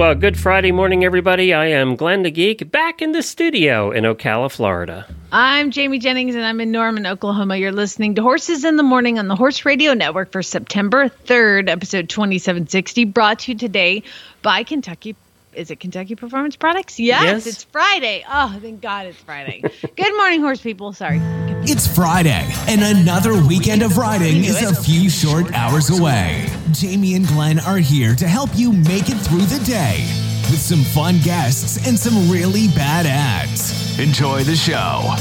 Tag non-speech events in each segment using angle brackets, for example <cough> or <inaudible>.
Well, good Friday morning, everybody. I am Glenn the Geek back in the studio in Ocala, Florida. I'm Jamie Jennings and I'm in Norman, Oklahoma. You're listening to Horses in the Morning on the Horse Radio Network for September 3rd, episode 2760, brought to you today by Kentucky. Is it Kentucky Performance Products? Yes, Yes. it's Friday. Oh, thank God it's Friday. Good morning, horse people. Sorry. It's Friday, and another weekend of riding is a few short hours away. Jamie and Glenn are here to help you make it through the day with some fun guests and some really bad ads. Enjoy the show.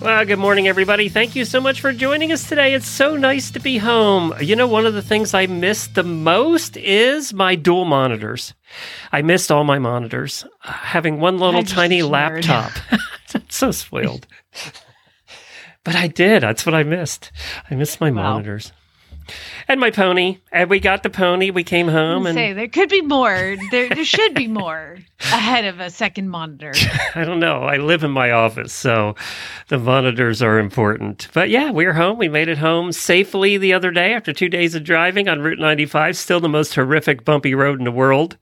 Well, good morning, everybody. Thank you so much for joining us today. It's so nice to be home. You know, one of the things I missed the most is my dual monitors. I missed all my monitors. Uh, having one little tiny laptop. <laughs> So spoiled. <laughs> but I did. That's what I missed. I missed my Wow. monitors. And my pony. And we got the pony. We came home and Say there could be more. There, there should be more ahead of a second monitor. <laughs> I don't know. I live in my office, so the monitors are important. But yeah, we're home. We made it home safely the other day after two days of driving on Route 95. Still the most horrific, bumpy road in the world.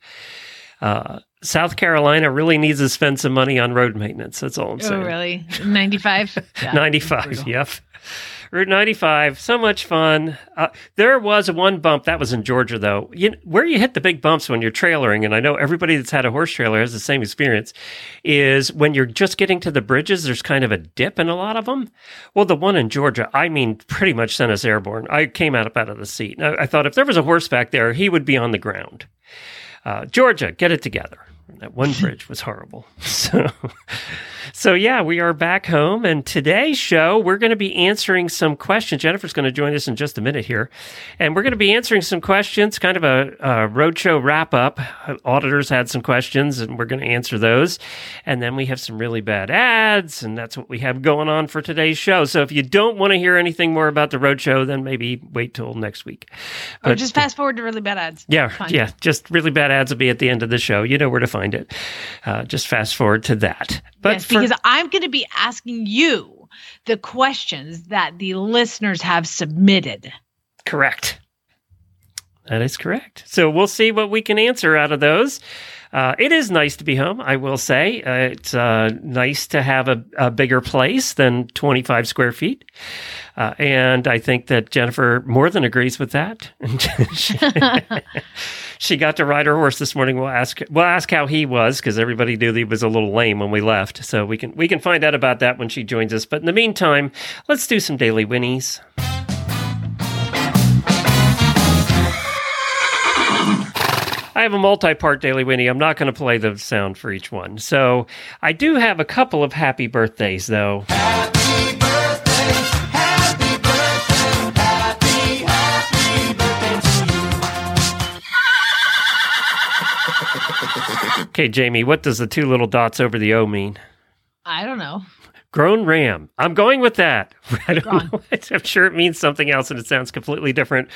Uh, South Carolina really needs to spend some money on road maintenance. That's all I'm saying. Oh, really? 95? <laughs> Yeah. 95, yep. Route 95, so much fun. Uh, there was one bump that was in Georgia, though. You, where you hit the big bumps when you're trailering, and I know everybody that's had a horse trailer has the same experience, is when you're just getting to the bridges, there's kind of a dip in a lot of them. Well, the one in Georgia, I mean, pretty much sent us airborne. I came out up out of the seat. I, I thought if there was a horse back there, he would be on the ground. Uh, Georgia, get it together. That one <laughs> bridge was horrible. <laughs> So, so yeah, we are back home, and today's show we're going to be answering some questions. Jennifer's going to join us in just a minute here, and we're going to be answering some questions. Kind of a, a roadshow wrap up. Auditors had some questions, and we're going to answer those. And then we have some really bad ads, and that's what we have going on for today's show. So if you don't want to hear anything more about the roadshow, then maybe wait till next week. Or But- just fast forward to really bad ads. yeah, Fine. yeah. Just really bad ads will be at the end of the show. You know where to find it. Uh, just fast forward to that. But yes, for- because I'm going to be asking you the questions that the listeners have submitted. correct. That is correct. So we'll see what we can answer out of those. Uh, it is nice to be home, I will say. Uh, it's uh, nice to have a, a bigger place than 25 square feet. Uh, and I think that Jennifer more than agrees with that. <laughs> she, got to ride her horse this morning. We'll ask we'll ask how he was because everybody knew he was a little lame when we left. So we can we can find out about that when she joins us. But in the meantime, let's do some daily winnies. I have a multi-part daily Winnie. I'm not going to play the sound for each one. So I do have a couple of happy birthdays, though. Okay, Jamie, what does the two little dots over the O mean? I don't know. Grown ram. I'm going with that. <laughs> I don't know. I'm sure it means something else and it sounds completely different.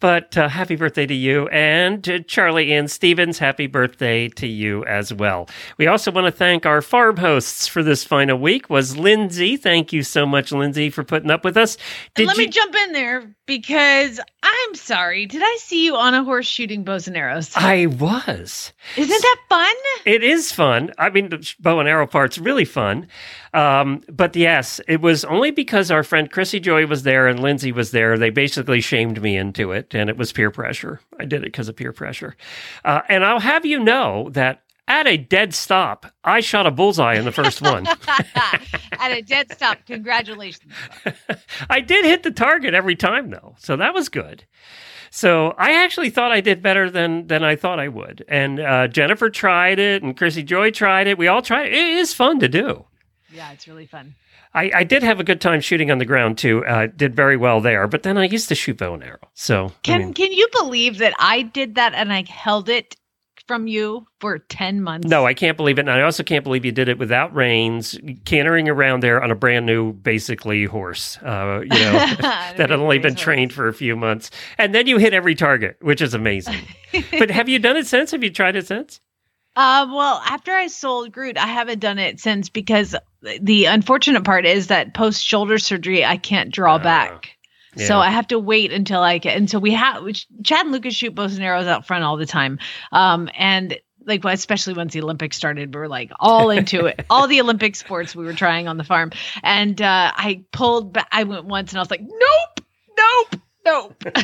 But uh, happy birthday to you. And to Charlie and Stevens, happy birthday to you as well. We also want to thank our farm hosts for this final week was Lindsay. Thank you so much, Lindsay, for putting up with us. And let you- me jump in there because I'm sorry. Did I see you on a horse shooting bows and arrows? I was. Isn't that fun? It is fun. I mean, the bow and arrow part's really fun. Um, but yes, it was only because our friend Chrissy Joy was there and Lindsay was there. They basically shamed me into it, and it was peer pressure. I did it because of peer pressure. Uh, and I'll have you know that at a dead stop, I shot a bullseye in the first one. <laughs> At a dead stop. Congratulations. <laughs> I did hit the target every time, though, so that was good. So I actually thought I did better than than I thought I would. And uh, Jennifer tried it, and Chrissy Joy tried it. We all tried it. It is fun to do. Yeah, it's really fun. I, I did have a good time shooting on the ground too. Uh, did very well there, but then I used to shoot bow and arrow. So I Can mean- can you believe that I did that and I held it from you for 10 months? no, I can't believe it. And I also can't believe you did it without reins, cantering around there on a brand new, basically horse. Uh, you know, <laughs> <laughs> that had only been trained for a few months, and then you hit every target, which is amazing. <laughs> but have you done it since? Have you tried it since? Uh, well, after I sold Groot, I haven't done it since because the unfortunate part is that post shoulder surgery, I can't draw Ah, back. So. I have to wait until I can. And so we have Chad and Lucas shoot bows and arrows out front all the time. Um, and like especially once the Olympics started, we were like all into it. <laughs> All the Olympic sports we were trying on the farm. And uh, I pulled back. I went once and I was like, nope, nope, nope. <laughs>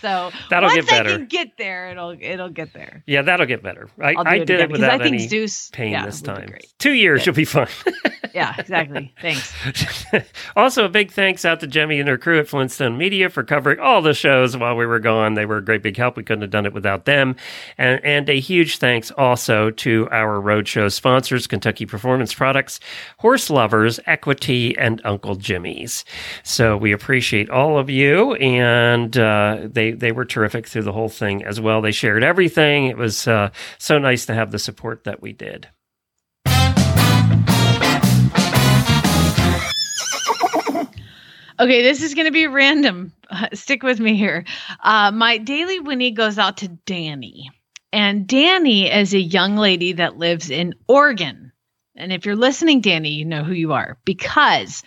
so That'll once get better. I can get there, it'll it'll get there. Yeah, that'll get better. I, I did it without I think any Zeus pain yeah, this time. Two years, you'll be fine. <laughs> Yeah, exactly. Thanks. <laughs> also, a big thanks out to Jemmy and her crew at Flintstone Media for covering all the shows while we were gone. They were a great big help. We couldn't have done it without them. And, and a huge thanks also to our roadshow sponsors, Kentucky Performance Products, Horse Lovers, Equi-Tee, and Uncle Jimmy's. So we appreciate all of you, and uh, they they were terrific through the whole thing as well. They shared everything. It was uh, so nice to have the support that we did. Okay, this is going to be random. <laughs> Stick with me here. Uh, my daily Winnie goes out to Danny. And Danny is a young lady that lives in Oregon. And if you're listening, Danny, you know who you are because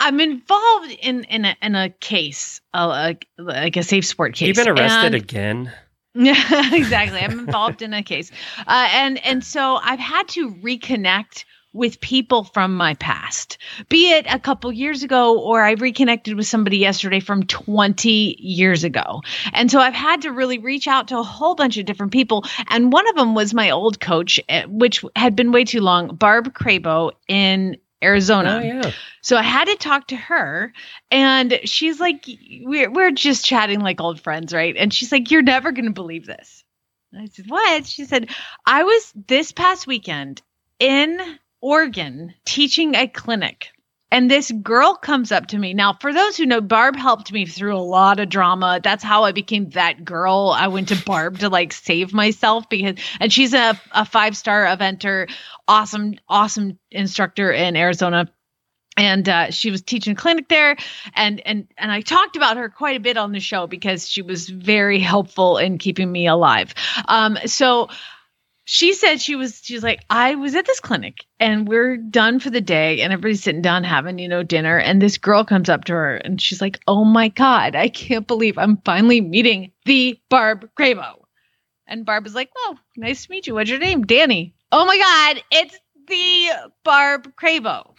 I'm involved in in a, in a case, uh, like, like a safe sport case. You've been arrested And- again. yeah, <laughs> exactly. I'm involved in a case, uh, and and so I've had to reconnect with people from my past, be it a couple years ago or I reconnected with somebody yesterday from 20 years ago. And so I've had to really reach out to a whole bunch of different people. And one of them was my old coach, eh, which had been way too long, Barb Crabo in Arizona. Oh yeah. So I had to talk to her, and she's like, "We're we're just chatting like old friends, right?" And she's like, "You're never going to believe this." And I said, "What?" She said, "I was this past weekend in Oregon teaching a clinic." And this girl comes up to me. Now, for those who know, Barb helped me through a lot of drama. That's how I became that girl. I went to Barb to like save myself because, and she's a, a five star eventer, awesome, awesome instructor in Arizona and uh, she was teaching clinic there and and and i talked about her quite a bit on the show because she was very helpful in keeping me alive um so she said she was she's like i was at this clinic and we're done for the day and everybody's sitting down having you know dinner and this girl comes up to her and she's like oh my god i can't believe i'm finally meeting the barb Crabo. And barb is like oh nice to meet you. What's your name? Danny. Oh my god it's the barb Crabo.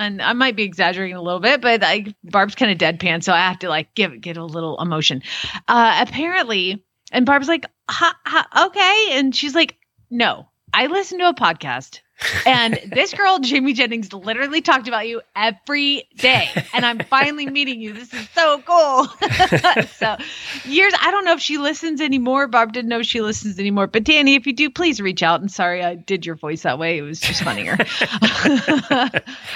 And I might be exaggerating a little bit, but like Barb's kind of deadpan, so I have to like give get a little emotion. Uh, apparently, and Barb's like, ha, ha, okay, and she's like, no, I listened to a podcast, and <laughs> this girl Jamie Jennings literally talked about you every day, and I'm finally <laughs> meeting you. This is so cool. <laughs> so years, I don't know if she listens anymore. Barb didn't know if she listens anymore, but Danny, if you do, please reach out. And sorry, I did your voice that way. It was just funnier.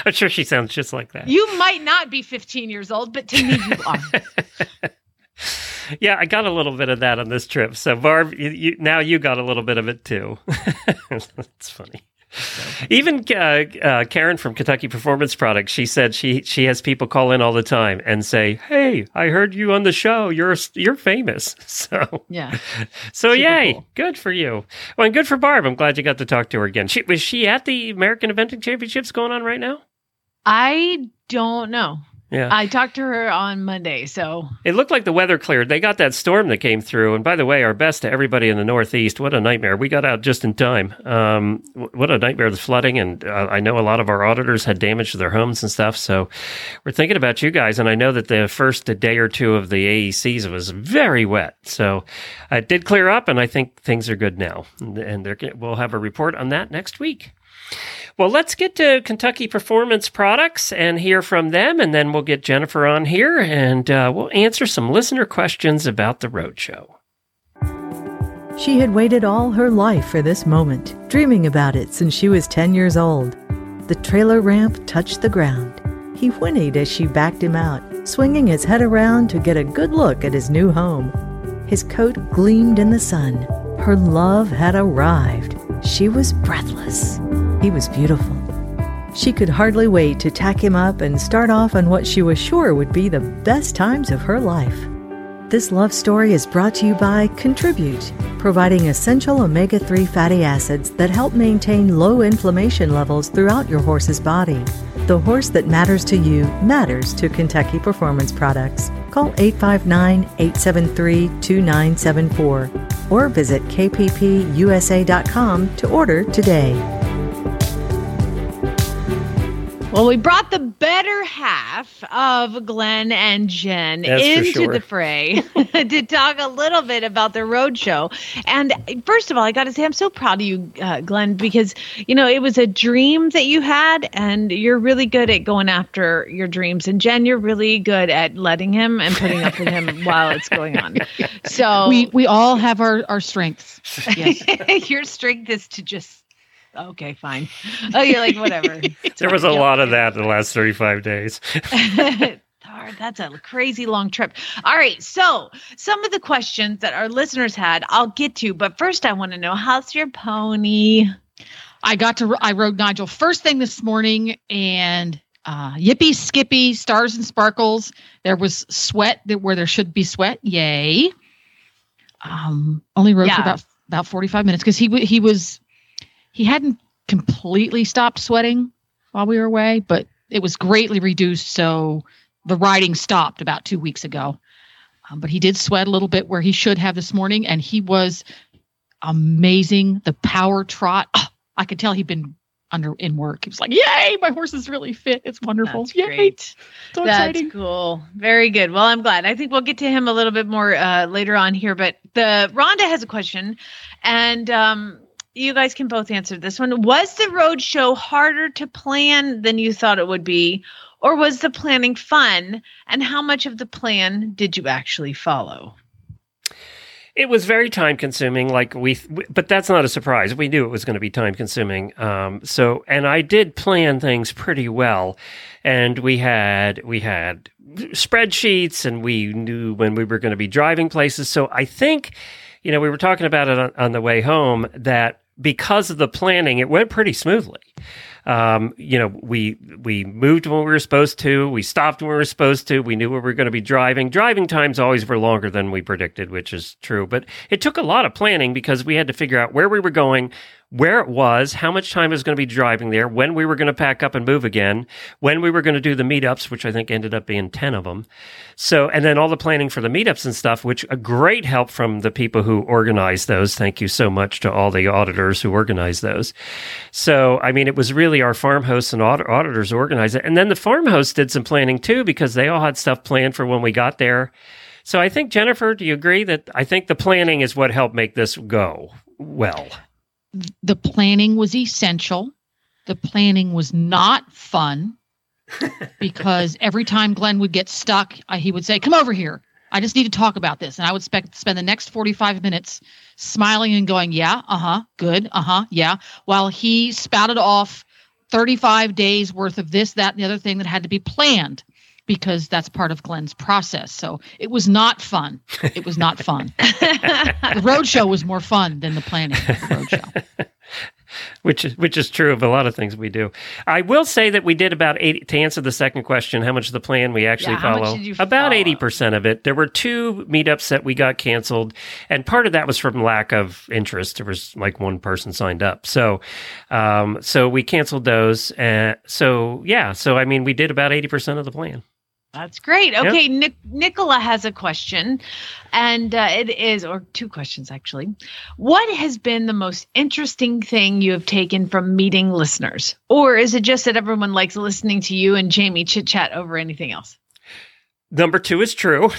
I'm sure she sounds just like that. You might not be 15 years old, but to me, you are. Yeah, I got a little bit of that on this trip. So, Barb, you, you, now you got a little bit of it too. <laughs> That's funny. Even uh, uh, Karen from Kentucky Performance Products, she said she she has people call in all the time and say, "Hey, I heard you on the show. You're you're famous." <laughs> So Yeah. so Super yay, cool. good for you. Well, and good for Barb. I'm glad you got to talk to her again. She was she at the American Eventing Championships going on right now? I don't know. Yeah. I talked to her on Monday, so It looked like the weather cleared. They got that storm that came through. And by the way, our best to everybody in the Northeast. What a nightmare. We got out just in time. Um, what a nightmare, the flooding. And uh, I know a lot of our auditors had damage to their homes and stuff. So we're thinking about you guys. And I know that the first day or two of the AECs was very wet. So it did clear up. And I think things are good now. And, we'll have a report on that next week. Well, let's get to Kentucky Performance Products and hear from them, and then we'll get Jennifer on here and uh, we'll answer some listener questions about the roadshow. She had waited all her life for this moment, dreaming about it since she was 10 years old. the trailer ramp touched the ground. He whinnied as she backed him out, swinging his head around to get a good look at his new home. His coat gleamed in the sun. Her love had arrived. She was breathless. He was beautiful. She could hardly wait to tack him up and start off on what she was sure would be the best times of her life. This love story is brought to you by Contribute, providing essential omega 3 fatty acids that help maintain low inflammation levels throughout your horse's body. The horse that matters to you matters to Kentucky Performance Products. Call 859 873 2974 or visit kppusa.com to order today. Well, we brought the better half of Glenn and Jen That's into sure. the fray <laughs> to talk a little bit about the road show. And first of all, I got to say, I'm so proud of you, uh, Glenn, because, you know, it was a dream that you had, and you're really good at going after your dreams. And Jen, you're really good at letting him and putting up with him <laughs> while it's going on. So We we all have our our strengths. Yes. <laughs> your strength is to just. Okay, fine. <laughs> Oh, you're like whatever. <laughs> There was a lot of that in the last 35 days. <laughs> That's a crazy long trip. All right, so some of the questions that our listeners had, I'll get to, but first I want to know how's your pony? I got to I rode Nigel first thing this morning and uh yippee skippy stars and sparkles. There was sweat that where there should be sweat. Yay. Um only rode Yeah. for about about 45 minutes because he w- he was he hadn't completely stopped sweating while we were away, but it was greatly reduced so the riding stopped about 2 weeks ago. Um, but he did sweat a little bit where he should have this morning and he was amazing. The power trot. Oh, I could tell he'd been under in work. He was like, "Yay, my horse is really fit. It's wonderful. That's Yay, great. so That's exciting." cool. Very good. Well, I'm glad. I think we'll get to him a little bit more uh, later on here, but the Rhonda has a question, and um, you guys can both answer this one. Was the road show harder to plan than you thought it would be, or was the planning fun? And how much of the plan did you actually follow? It was very time consuming, like we, but that's not a surprise. We knew it was going to be time consuming. Um, so, and I did plan things pretty well, and we had we had spreadsheets, and we knew when we were going to be driving places. So, I think, you know, we were talking about it on, on the way home that because of the planning, it went pretty smoothly. Um, you know, we we moved when we were supposed to. We stopped when we were supposed to. We knew where we were going to be driving. Driving times always were longer than we predicted, which is true. But it took a lot of planning because we had to figure out where we were going, where it was, how much time was going to be driving there, when we were going to pack up and move again, when we were going to do the meetups, which I think ended up being ten of them. So, and then all the planning for the meetups and stuff, which a great help from the people who organized those. Thank you so much to all the auditors who organized those. So, I mean, it was really our farm hosts and audit- auditors organized it. And then the farm hosts did some planning too, because they all had stuff planned for when we got there. So I think, Jennifer, do you agree that I think the planning is what helped make this go well? The planning was essential. The planning was not fun <laughs> because every time Glenn would get stuck, I, he would say, "Come over here. I just need to talk about this." And I would spec spend the next 45 minutes smiling and going, "Yeah, uh-huh, good, uh-huh, yeah," while he spouted off 35 days worth of this, that, and the other thing that had to be planned because that's part of Glenn's process. So it was not fun. It was not fun. the road show was more fun than the planning of the road <laughs> which is which is true of a lot of things we do. I will say that we did about eighty. To answer the second question, how much of the plan we actually Yeah, follow? about follow? eighty percent of it. There were two meetups that we got canceled, and part of that was from lack of interest. There was like one person signed up, so um, so we canceled those. Uh, so yeah, so I mean, we did about eighty percent of the plan. That's great. Okay, Nic- Nicola has a question, and uh, it is, or two questions actually. What has been the most interesting thing you have taken from meeting listeners? Or is it just that everyone likes listening to you and Jamie chit chat over anything else? Number two is true.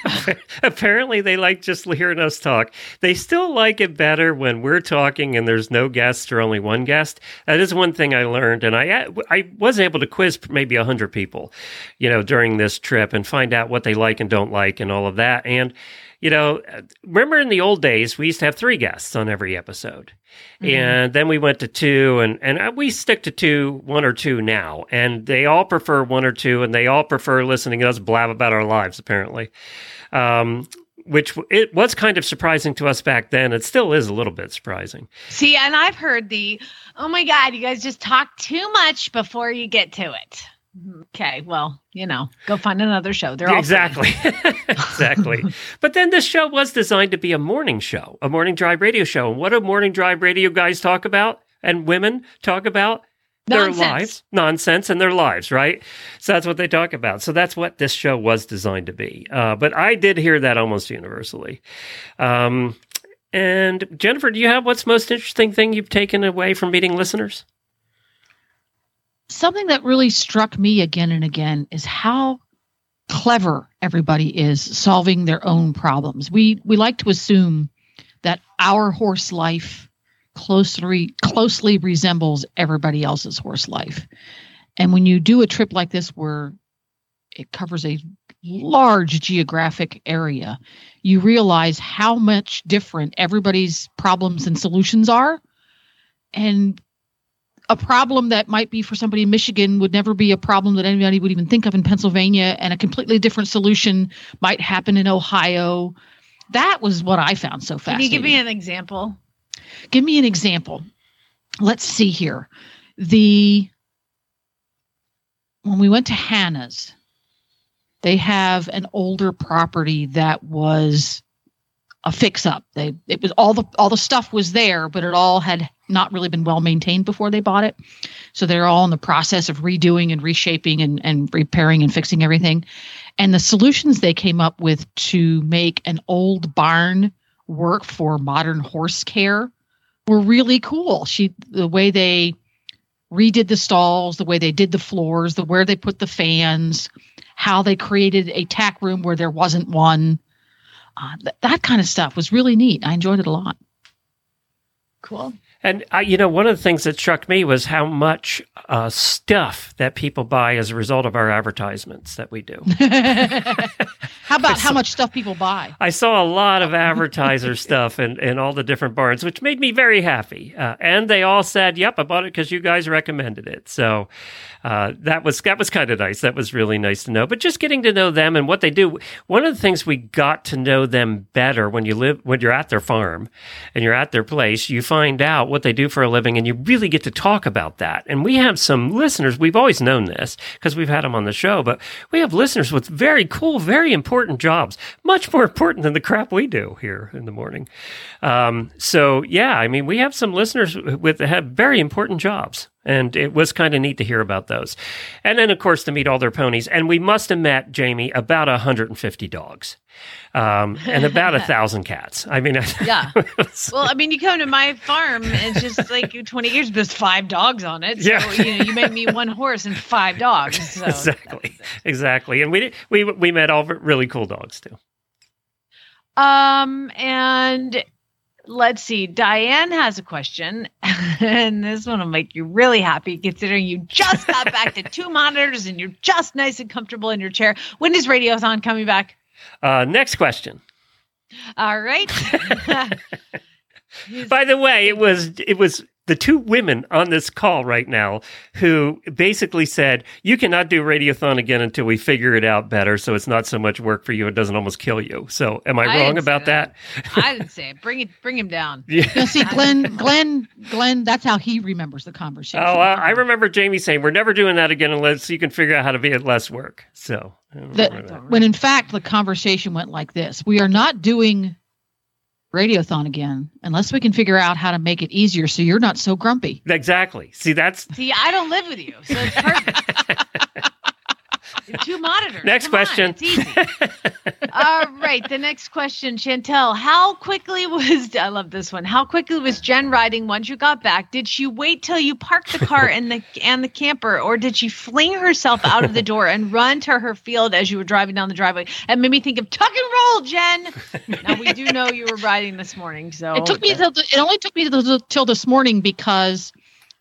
<laughs> Apparently, they like just hearing us talk. They still like it better when we're talking and there's no guest or only one guest. That is one thing I learned, and I I was able to quiz maybe hundred people, you know, during this trip and find out what they like and don't like and all of that. And you know, remember in the old days we used to have three guests on every episode. And then we went to two, and and we stick to two, one or two now. And they all prefer one or two, and they all prefer listening to us blab about our lives. Apparently, um, which it was kind of surprising to us back then. It still is a little bit surprising. See, and I've heard the, oh my God, you guys just talk too much before you get to it. Okay, well, you know, go find another show. They're all exactly. <laughs> <laughs> exactly. But then this show was designed to be a morning show a morning drive radio show. And what do morning drive radio guys talk about and women talk about? Their Nonsense. lives. Nonsense and their lives right? So that's what they talk about. So that's what this show was designed to be. Uh, but i did hear that almost universally. Um, and jennifer do you have what's most interesting thing you've taken away from meeting listeners something that really struck me again and again is how clever everybody is solving their own problems. We we like to assume that our horse life closely closely resembles everybody else's horse life. And when you do a trip like this where it covers a large geographic area, you realize how much different everybody's problems and solutions are. And a problem that might be for somebody in Michigan would never be a problem that anybody would even think of in Pennsylvania, and a completely different solution might happen in Ohio. That was what I found so fascinating. Can you give me an example? Give me an example. Let's see here. The when we went to Hannah's, they have an older property that was a fix up. They it was all the all the stuff was there, but it all had not really been well maintained before they bought it. So they're all in the process of redoing and reshaping and, and repairing and fixing everything. And the solutions they came up with to make an old barn work for modern horse care were really cool. She the way they redid the stalls, the way they did the floors, the where they put the fans, how they created a tack room where there wasn't one. Uh, th- that kind of stuff was really neat. I enjoyed it a lot. Cool. And I, you know, one of the things that struck me was how much uh, stuff that people buy as a result of our advertisements that we do. <laughs> How about how much stuff people buy? I saw a lot of advertiser <laughs> stuff in, in all the different barns, which made me very happy. Uh, and they all said, "Yep, I bought it because you guys recommended it." So uh, that was that was kind of nice. That was really nice to know. But just getting to know them and what they do. One of the things we got to know them better when you live when you're at their farm and you're at their place, you find out what they do for a living, and you really get to talk about that. And we have some listeners. We've always known this because we've had them on the show, but we have listeners with very cool, very important jobs, much more important than the crap we do here in the morning. Um, so yeah, I mean, we have some listeners with have very important jobs. And it was kind of neat to hear about those. And then, of course, to meet all their ponies. And we must have met, Jamie, about 150 dogs um, and about a <laughs> 1,000 cats. I mean, <laughs> Yeah. Well, I mean, you come to my farm, it's just like 20 years, there's five dogs on it. So, Yeah. you know, you make me one horse and five dogs. <laughs> So exactly. Exactly. And we, did- we, we met all really cool dogs, too. Um, and let's see. Diane has a question, <laughs> and this one will make you really happy considering you just got back to two monitors and you're just nice and comfortable in your chair. When is Radiothon coming back? Uh, next question. All right. <laughs> <laughs> By the way, it was it was the two women on this call right now who basically said you cannot do radiothon again until we figure it out better, so it's not so much work for you. It doesn't almost kill you. So, am I, I wrong about that? <laughs> I didn't say it. Bring it. Bring him down. Yeah. Now, see, Glenn, Glenn, Glenn. That's how he remembers the conversation. Oh, uh, I remember Jamie saying we're never doing that again unless you can figure out how to be at less work. So, I remember that that. when in fact the conversation went like this we are not doing radiothon again unless we can figure out how to make it easier so you're not so grumpy exactly. See, that's See, I don't live with you, so it's perfect. <laughs> <laughs> Two monitors. Next Come on, question. it's easy. <laughs> All right, the next question, Chantel. How quickly <laughs> was I love this one? How quickly was Jen riding once you got back? Did she wait till you parked the car and the and the camper, or did she fling herself out of the door and run to her field as you were driving down the driveway? And made me think of tuck and roll, Jen. now we do know you were riding this morning, so it took me till the, it only took me till, till this morning because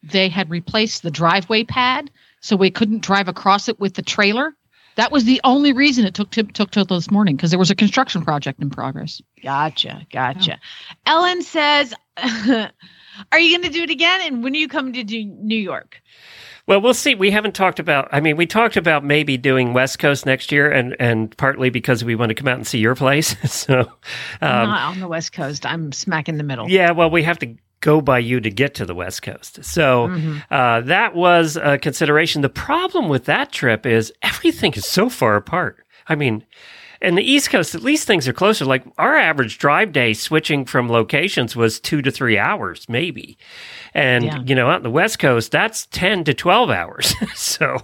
they had replaced the driveway pad so we couldn't drive across it with the trailer That was the only reason it took to, took till this morning because there was a construction project in progress. Gotcha. Gotcha. Ellen says, <laughs> Are you going to do it again? And when are you coming to do New York? Well, we'll see. We haven't talked about. I mean, we talked about maybe doing West Coast next year, and and partly because we want to come out and see your place. <laughs> so, I'm um, not on the West Coast. I'm smack in the middle. yeah. Well, we have to go by you to get to the West Coast. So uh, that was a consideration. The problem with that trip is everything is so far apart. I mean. In the East Coast, at least things are closer. Like our average drive day switching from locations was two to three hours, maybe. And, Yeah. you know, out in the West Coast, that's 10 to 12 hours. <laughs> so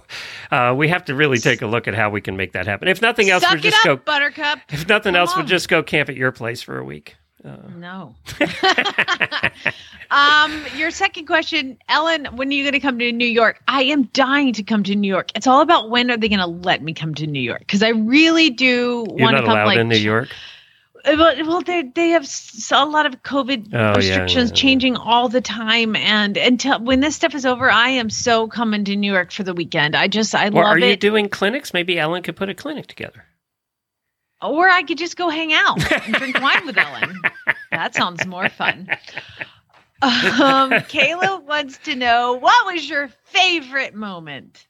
uh, we have to really take a look at how we can make that happen. If nothing else, Suck we'll just up, go. Buttercup. If nothing Come else, we'll just go camp at your place for a week. No. <laughs> um, your second question, Ellen, when are you going to come to New York? I am dying to come to New York. It's all about when are they going to let me come to New York? Because I really do want to come. allowed like, in New York. Uh, Well, well, they they have a lot of COVID Oh, restrictions yeah, yeah. changing all the time, and until when this stuff is over, I am so coming to New York for the weekend. I just I Or love are you it. doing clinics? Maybe Ellen could put a clinic together. Or I could just go hang out and drink <laughs> wine with Ellen. That sounds more fun. Um, Kayla wants to know what was your favorite moment.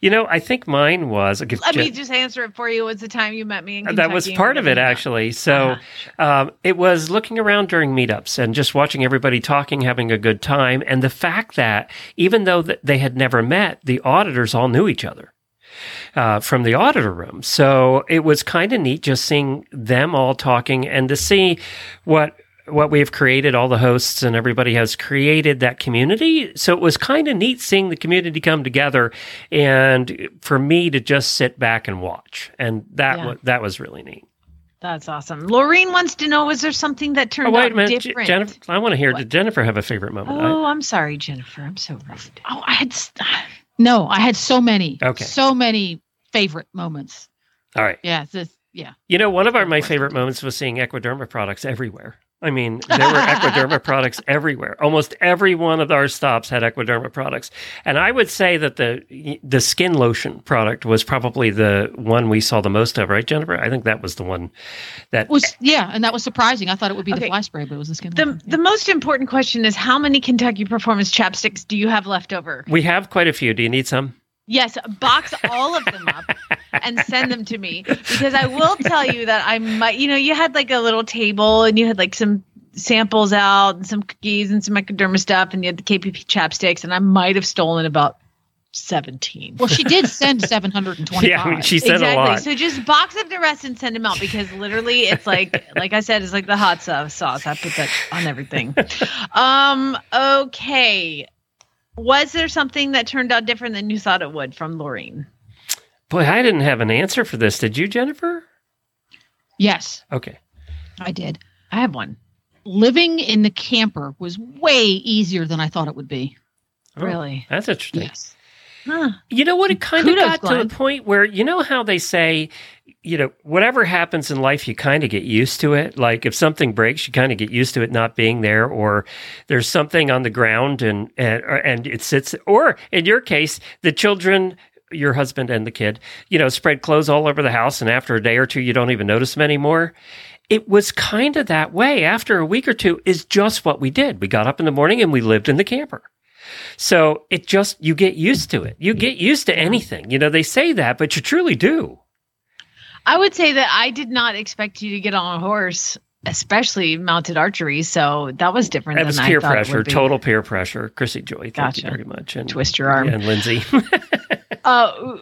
You know, I think mine was. Give Let me just answer it for you. It was the time you met me in that was part of it, actually. So Uh-huh, um, it was looking around during meetups and just watching everybody talking, having a good time. And the fact that even though they had never met, the auditors all knew each other. Uh, from the auditor room. So it was kind of neat just seeing them all talking and to see what what we've created, all the hosts and everybody has created that community. So it was kind of neat seeing the community come together and for me to just sit back and watch. And that Yeah. wa- that was really neat. That's awesome. Laureen wants to know: Is there something that turned Oh, wait out a minute. J- different? Jennifer, I want to hear, What? did Jennifer have a favorite moment? Oh, I'm sorry, Jennifer. I'm so rude. Oh, I had s- no, I had so many. Okay. So many favorite moments. all right. Yeah. This, yeah. You know, one of our my favorite moments was seeing Equiderma products everywhere. I mean, there were Equiderma <laughs> products everywhere. Almost every one of our stops had Equiderma products, and I would say that the the skin lotion product was probably the one we saw the most of. Right, Jennifer? I think that was the one that Was yeah, and that was surprising. I thought it would be Okay. the fly spray, but it was the skin. The lotion. the most important question is: How many Kentucky Performance chapsticks do you have left over? we have quite a few. Do you need some? Yes, box all of them up and send them to me because I will tell you that I might. You know, you had like a little table and you had like some samples out and some cookies and some Equiderma stuff and you had the KPP chapsticks and I might have stolen about seventeen. well, she did send seven hundred and twenty-five. Yeah, I mean, she sent exactly. a lot. So just box up the rest and send them out because literally it's like like I said, it's like the hot sauce sauce. I put that on everything. um, okay. Was there something that turned out different than you thought it would from Laureen? Boy, I didn't have an answer for this. Did you, Jennifer? yes, Okay. I did. I have one. Living in the camper was way easier than I thought it would be. Oh, Really? That's interesting. Yes. Huh. You know what? It kind of Kudos, got to the point where you know how they say, you know, whatever happens in life, you kind of get used to it. Like if something breaks, you kind of get used to it not being there, or there's something on the ground and and and it sits. Or in your case, the children. Your husband and the kid, you know, spread clothes all over the house, and after a day or two, you don't even notice them anymore. It was kind of that way. After a week or two, is just what we did. We got up in the morning and we lived in the camper. So it just, you get used to it. You get used to anything. You know, they say that, but you truly do. I would say that I did not expect you to get on a horse, especially mounted archery. So that was different. That was peer pressure, total peer pressure. Chrissy Joy, thank Gotcha. you very much. And, Twist your arm. And Lindsay. <laughs> Uh,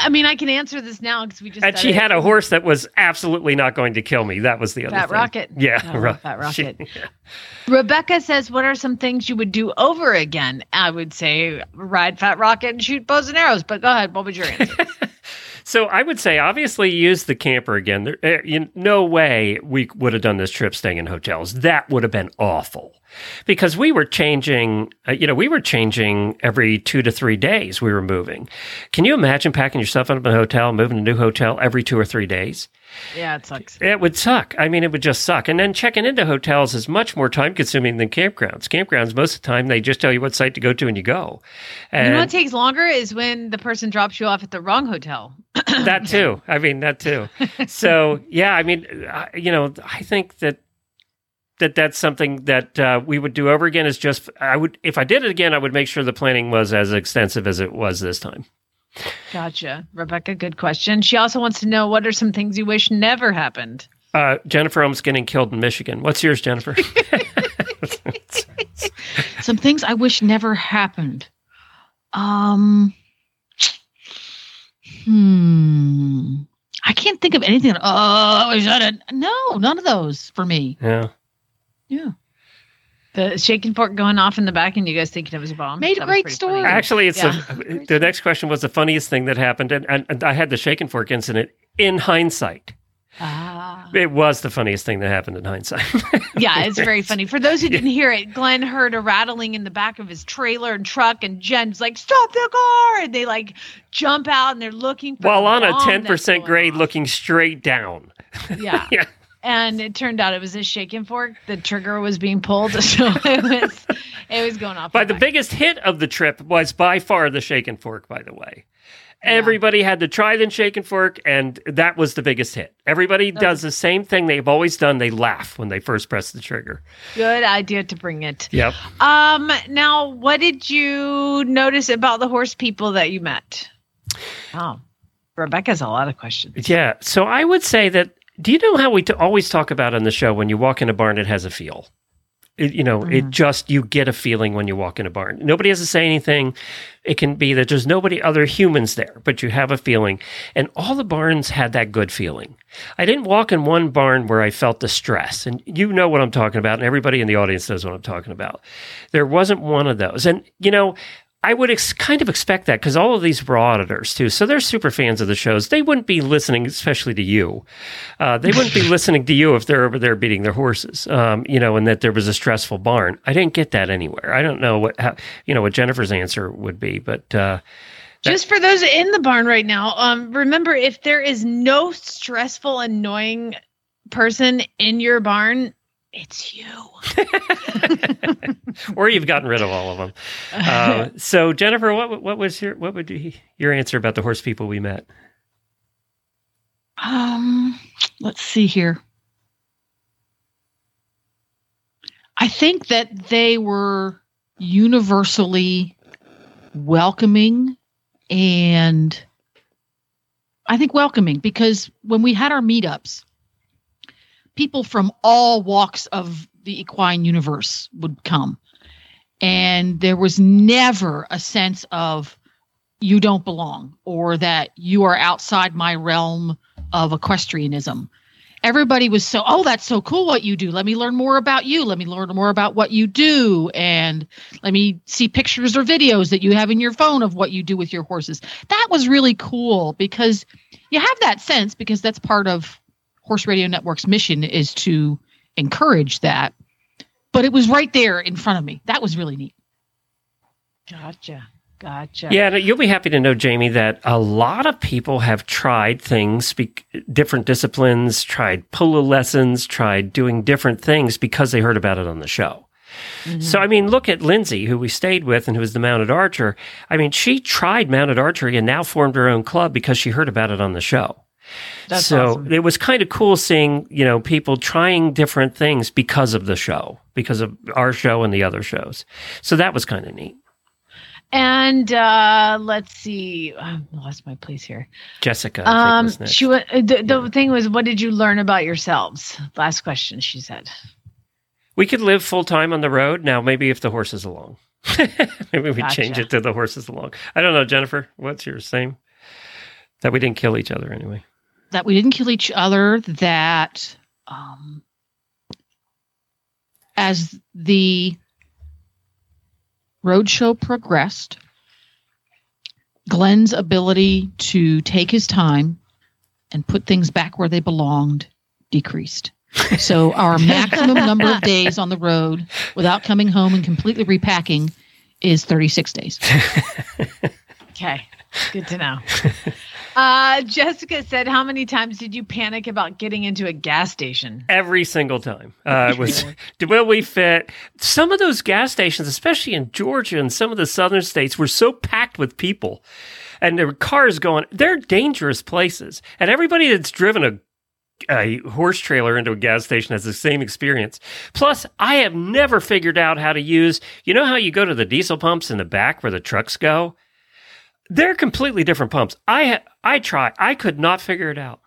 I mean, I can answer this now because we just. and she it. had a horse that was absolutely not going to kill me. That was the other Fat thing. Rocket. Yeah, I love right. Fat She- Rocket. <laughs> Rebecca says, "What are some things you would do over again?" I would say ride Fat Rocket and shoot bows and arrows. But go ahead. What was your answer? <laughs> So I would say, obviously, use the camper again. There, uh, you, no way we would have done this trip staying in hotels. That would have been awful. Because we were changing. Uh, you know, we were changing every two to three days. We were moving. Can you imagine packing yourself up in a hotel, moving to a new hotel every two or three days? Yeah, it sucks. It would suck. I mean, it would just suck. And then checking into hotels is much more time consuming than campgrounds. Campgrounds, most of the time, they just tell you what site to go to and you go. And you know what takes longer is when the person drops you off at the wrong hotel. that <coughs> too. I mean, that too. <laughs> So, yeah, I mean, I- you know, I think that that that's something that uh, we would do over again is just I would if I did it again I would make sure the planning was as extensive as it was this time. Gotcha. Rebecca, good question. She also wants to know what are some things you wish never happened? Uh, Jennifer almost getting killed in Michigan. What's yours, Jennifer? <laughs> <laughs> Some things I wish never happened. Um, hmm. I can't think of anything. that, Oh, I wish I did. No, none of those for me. yeah. Yeah. The Shake'n Fork going off in the back and you guys thinking it was a bomb. Made a That was great story. funny. Actually, it's Yeah. the, <laughs> the next question was the funniest thing that happened, and, and, and I had the Shake'n Fork incident in hindsight. Ah. It was the funniest thing that happened in hindsight. <laughs> Yeah, it's very funny. For those who didn't hear it, Glenn heard a rattling in the back of his trailer and truck, and Jen's like, "Stop the car!" And they like jump out and they're looking for While the on a ten percent grade, off. looking straight down. <laughs> Yeah. Yeah. And it turned out it was a Shake'n Fork. The trigger was being pulled, <laughs> so it was it was going off. But the back. biggest hit of the trip was by far the Shake'n Fork. By the way, everybody had to try the Shake'n Fork, and that was the biggest hit. Everybody does the same thing they've always done. They laugh when they first press the trigger. good idea to bring it. Yep. Um. Now, what did you notice about the horse people that you met? Oh, Rebecca's a lot of questions. Yeah. So I would say that. Do you know how we t- always talk about on the show when you walk in a barn, it has a feel. It, you know, it mm. just you get a feeling when you walk in a barn. Nobody has to say anything. It can be that there's nobody other humans there, but you have a feeling. And all the barns had that good feeling. I didn't walk in one barn where I felt the stress, and you know what I'm talking about, and everybody in the audience knows what I'm talking about. There wasn't one of those, and you know. I would ex- kind of expect that because all of these were auditors too, so they're super fans of the shows. They wouldn't be listening, especially to you. Uh, they wouldn't be <laughs> listening to you if they're over there beating their horses, um, you know, and that there was a stressful barn. I didn't get that anywhere. I don't know what, how, you know, what Jennifer's answer would be, but uh, Just for those in the barn right now, um, remember if there is no stressful, annoying person in your barn, it's you. <laughs> or you've gotten rid of all of them. Uh, so, Jennifer, what what was your what would be your answer about the horse people we met? Um, let's see here. I think that they were universally welcoming and I think welcoming because when we had our meetups, people from all walks of the equine universe would come. And there was never a sense of you don't belong or that you are outside my realm of equestrianism. Everybody was so, oh, that's so cool what you do. Let me learn more about you. Let me learn more about what you do. And let me see pictures or videos that you have in your phone of what you do with your horses. That was really cool because you have that sense because that's part of Horse Radio Network's mission is to encourage that. But it was right there in front of me. That was really neat. Gotcha. Gotcha. Yeah, you'll be happy to know, Jamie, that a lot of people have tried things, bec- different disciplines, tried polo lessons, tried doing different things because they heard about it on the show. Mm-hmm. So, I mean, look at Lindsay, who we stayed with and who was the mounted archer. I mean, she tried mounted archery and now formed her own club because she heard about it on the show. That's so awesome. it was kind of cool seeing, you know, people trying different things because of the show, because of our show and the other shows. So that was kind of neat. And uh, let's see. I lost my place here. Jessica, Um, she uh, the, the thing was, what did you learn about yourselves? Last question, she said. We could live full time on the road. Now, maybe if the horse is along, <laughs> maybe we change it to the horses along. I don't know, Jennifer. What's your same? That we didn't kill each other anyway. That we didn't kill each other that um, as the roadshow progressed glenn's ability to take his time and put things back where they belonged decreased So our <laughs> maximum number of days on the road without coming home and completely repacking is 36 days. <laughs> Okay. Good to know. Uh, Jessica said, How many times did you panic about getting into a gas station? Every single time. Uh, it was, <laughs> will we fit? Some of those gas stations, especially in Georgia and some of the southern states, were so packed with people and there were cars going, they're dangerous places. And everybody that's driven a a horse trailer into a gas station has the same experience. Plus, I have never figured out how to use, you know how you go to the diesel pumps in the back where the trucks go? They're completely different pumps. I ha- I try. I could not figure it out.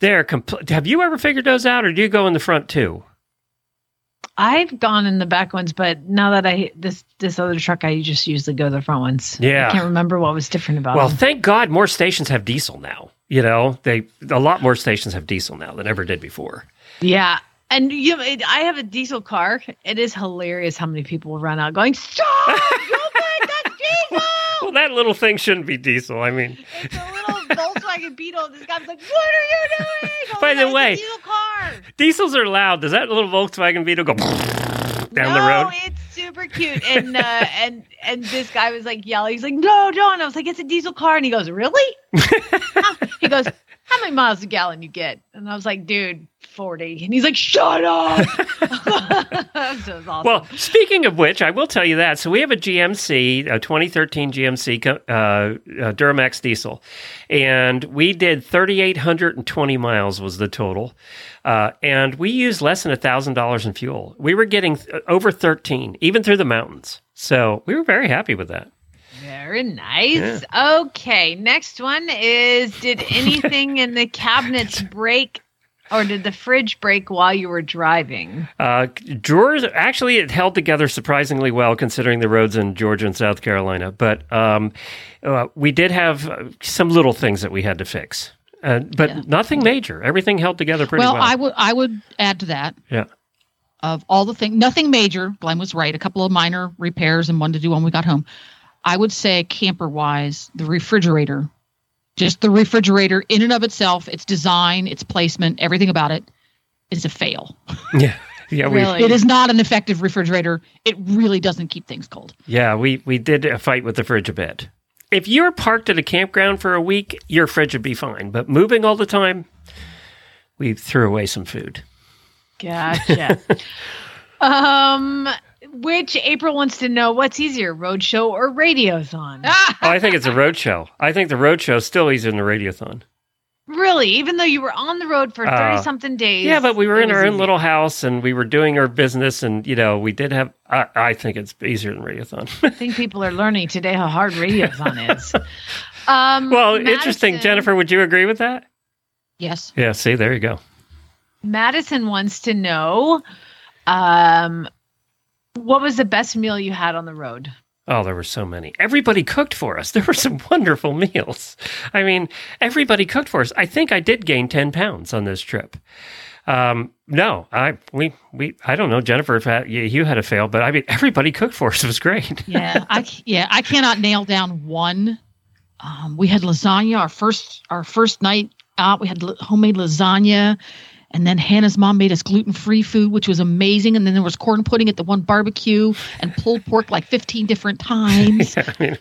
They're compl- Have you ever figured those out or do you go in the front too? I've gone in the back ones, but now that I this this other truck, I just usually go the front ones. Yeah. I can't remember what was different about Well, them. thank God more stations have diesel now. You know, they a lot more stations have diesel now than ever did before. Yeah. And you, it, I have a diesel car. It is hilarious how many people will run out going, "Stop! <laughs> Diesel!" Well, that little thing shouldn't be diesel. I mean, It's a little <laughs> Volkswagen Beetle. This guy's like, "What are you doing?" I'm By the "It's a way- diesel car. diesels are loud. Does that little Volkswagen Beetle go <laughs> down the no, road? it's super cute. And uh, and and this guy was like yelling. He's like, "No, don't!" I was like, "It's a diesel car," and he goes, "Really?" He goes, "How many miles a gallon you get?" And I was like, "Dude, 40. And he's like, "Shut up!" <laughs> <laughs> so it was awesome. Well, speaking of which, I will tell you that. So we have a GMC, a 2013 GMC uh, uh, Duramax diesel, and we did 3,820 miles was the total, uh, and we used less than thousand dollars in fuel. We were getting th- over 13, even through the mountains. So we were very happy with that. Very nice. Okay, next one is Did <laughs> anything in the cabinets break or did the fridge break while you were driving? Uh, drawers actually it held together surprisingly well considering the roads in Georgia and South Carolina. But um, uh, we did have uh, some little things that we had to fix, uh, but Yeah. nothing major. Everything held together pretty well, well. I would I would add to that yeah, of all the things, nothing major. Glenn was right. A couple of minor repairs and one to do when we got home. I would say camper wise, the refrigerator, just the refrigerator in and of itself, its design, its placement, everything about it is a fail. <laughs> yeah, yeah. We Really? It is not an effective refrigerator. It really doesn't keep things cold. yeah we we did a fight with the fridge a bit. If you're parked at a campground for a week, your fridge would be fine. But moving all the time, we threw away some food. Gotcha. <laughs> um, which April wants to know what's easier, roadshow or radiothon? <laughs> Oh, I think it's a roadshow. I think the roadshow is still easier than the radiothon. Really? Even though you were on the road for Uh, 30 something days. Yeah, but we were in our own easy. little house and we were doing our business, and you know, we did have. I, I think it's easier than Radiothon. I think people are learning today how hard radiothon <laughs> is. Um, well, interesting, Jennifer. Would you agree with that? Yes. Yeah. See, there you go. Madison wants to know um, what was the best meal you had on the road? Oh, there were so many. Everybody cooked for us. <laughs> There were some wonderful meals. I mean, everybody cooked for us. I think I did gain ten pounds on this trip. Um, no, I we we I don't know, Jennifer. If had, you, you had a fail, but I mean, everybody cooked for us. It was great. <laughs> Yeah. I c- yeah I cannot nail down one. Um, we had lasagna our first our first night out. We had homemade lasagna, and then Hannah's mom made us gluten free food, which was amazing. And then there was corn pudding at the one barbecue and pulled pork like fifteen different times. <laughs> I mean,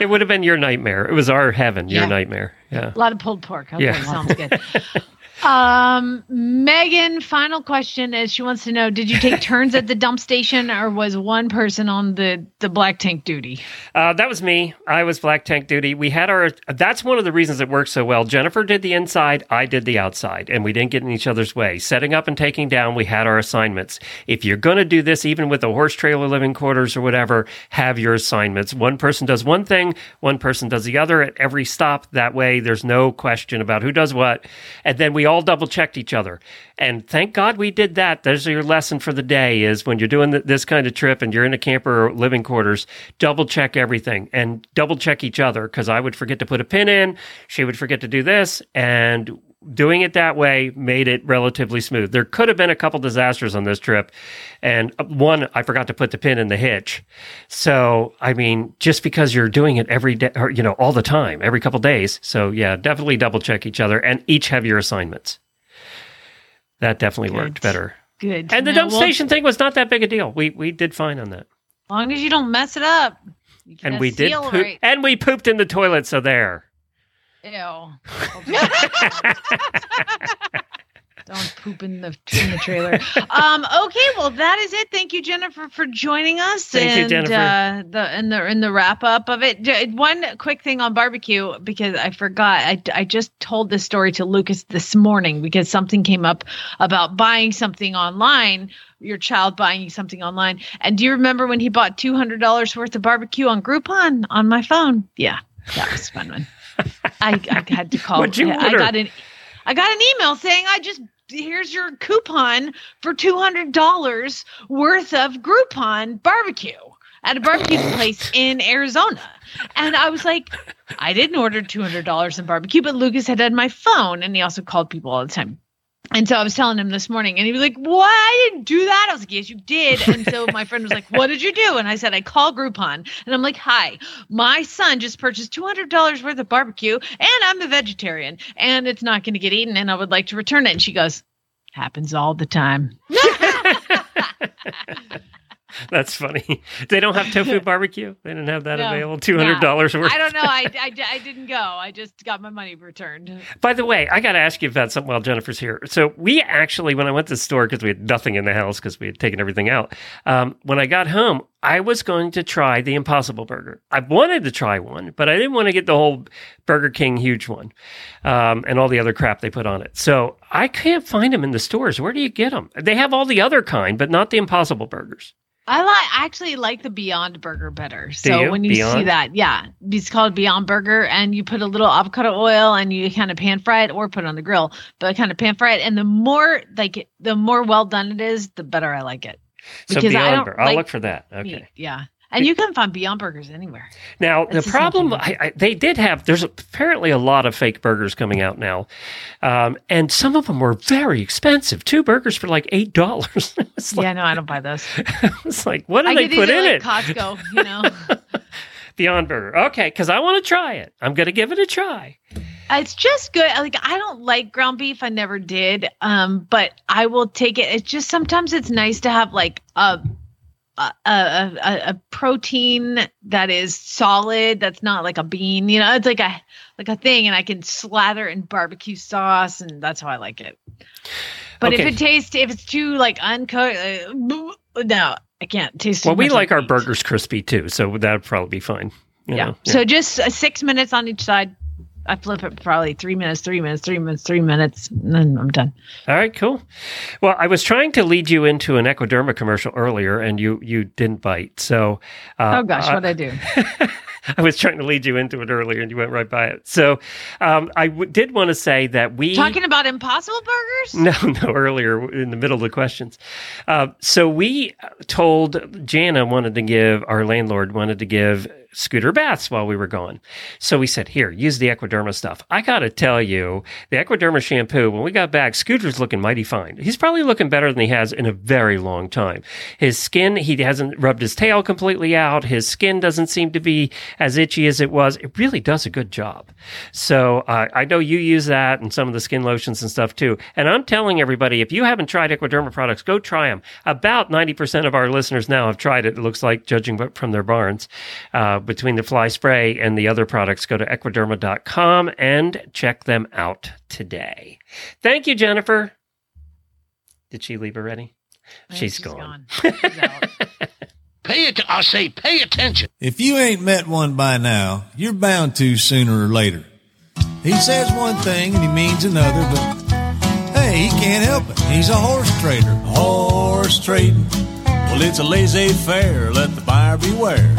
it would have been your nightmare. It was our heaven. Your nightmare. Yeah. A lot of pulled pork. Okay, Yeah. sounds good. <laughs> Um, Megan, final question is she wants to know: Did you take turns at the dump station, or was one person on the the black tank duty? Uh, that was me. I was black tank duty. We had our. That's one of the reasons it worked so well. Jennifer did the inside. I did the outside, and we didn't get in each other's way. Setting up and taking down. We had our assignments. If you're going to do this, even with a horse trailer living quarters or whatever, have your assignments. One person does one thing. One person does the other at every stop. That way, there's no question about who does what. And then we all double checked each other. And thank God we did that. There's your lesson for the day: is when you're doing this kind of trip and you're in a camper or living quarters, double check everything and double check each other. Because I would forget to put a pin in, she would forget to do this, and doing it that way made it relatively smooth. There could have been a couple disasters on this trip, and uh, one I forgot to put the pin in the hitch. So I mean, just because you're doing it every day, or you know, all the time, every couple days. So yeah, definitely double check each other and each have your assignments. That definitely worked better. Good. And the No, dump well, station thing was not that big a deal. We we did fine on that. As long as you don't mess it up. You And we did poop, right. and we pooped in the toilet, so there. Ew. <laughs> Don't poop in the in the trailer. Um, okay, well that is it. Thank you, Jennifer, for joining us. Thank you, and, Jennifer. Uh, the in the in the wrap up of it. One quick thing on barbecue because I forgot. I I just told this story to Lucas this morning because something came up about buying something online. Your child buying something online. And do you remember when he bought two hundred dollars worth of barbecue on Groupon on my phone? Yeah, that was a fun one. I, I had to call. What'd you I got an I got an email saying I just here's your coupon for two hundred dollars worth of Groupon barbecue at a barbecue place in Arizona. And I was like, I didn't order two hundred dollars in barbecue, but Lucas had on my phone, and he also called people all the time. And so I was telling him this morning, and he was like, "What? I didn't do that." I was like, "Yes, you did." And so my friend was like, "What did you do?" And I said, "I called Groupon." And I'm like, "Hi, my son just purchased two hundred dollars worth of barbecue, and I'm a vegetarian, and it's not going to get eaten, and I would like to return it." And she goes, "Happens all the time." <laughs> <laughs> That's funny. They don't have tofu <laughs> barbecue. They didn't have that No, available. Two hundred dollars worth. I don't know. I, <laughs> I, I didn't go. I just got my money returned. By the way, I got to ask you about something while Jennifer's here. So we actually, when I went to the store because we had nothing in the house because we had taken everything out. Um, when I got home, I was going to try the Impossible Burger. I wanted to try one, but I didn't want to get the whole Burger King huge one um, and all the other crap they put on it. So I can't find them in the stores. Where do you get them? They have all the other kind, but not the Impossible Burgers. I like I actually like the Beyond Burger better. So you? when you see that, yeah, it's called Beyond Burger, and you put a little avocado oil and you kind of pan fry it or put it on the grill, but kind of pan fry it. And the more like the more well done it is, the better I like it. So Because I Beyond Burger. I'll like look for that. Okay. meat. Yeah, and you can find Beyond Burgers anywhere. Now That's the problem. I, I, they did have. There's apparently a lot of fake burgers coming out now, um, and some of them were very expensive. Two burgers for like eight dollars. <laughs> it's like, yeah, no, I don't buy those. <laughs> it's like what do I they put in at it? Costco, you know. <laughs> Beyond Burger. Okay, because I want to try it. I'm going to give it a try. It's just good. Like I don't like ground beef. I never did. Um, but I will take it. It's just sometimes it's nice to have like a a, a, a, protein that is solid. That's not like a bean. You know, it's like a like a thing, and I can slather it in barbecue sauce, and that's how I like it. But Okay. if it tastes, if it's too like uncooked, uh, no, I can't taste. Well, we like our meat. burgers crispy too, so that would probably be fine. Yeah. know? So just uh, six minutes on each side. I flip it probably three minutes, three minutes, three minutes, three minutes, and then I'm done. All right, cool. Well, I was trying to lead you into an Equiderma commercial earlier, and you you didn't bite. So, uh, oh gosh, uh, what I do? <laughs> I was trying to lead you into it earlier, and you went right by it. So, um, I w- did want to say that we Talking about Impossible Burgers? <laughs> no, no, earlier in the middle of the questions. Uh, so we told Jana wanted to give our landlord wanted to give Scooter baths while we were gone. So we said, "Here, use the Equiderma stuff." I got to tell you, the Equiderma shampoo. When we got back, Scooter's looking mighty fine. He's probably looking better than he has in a very long time. His skin, he hasn't rubbed his tail completely out. His skin doesn't seem to be as itchy as it was. It really does a good job. So uh, I know you use that and some of the skin lotions and stuff too. And I'm telling everybody, if you haven't tried Equiderma products, go try them. About 90% of our listeners now have tried it. It looks like, judging from their barns. Uh, between the fly spray and the other products, go to equiderma.com and check them out today. Thank you, Jennifer. Did she leave already? She's gone. She's out. <laughs> Pay it. I say, pay attention. If you ain't met one by now, you're bound to sooner or later. He says one thing and he means another, but hey, he can't help it. He's a horse trader. Horse trading. Well, it's a laissez faire. Let the buyer beware.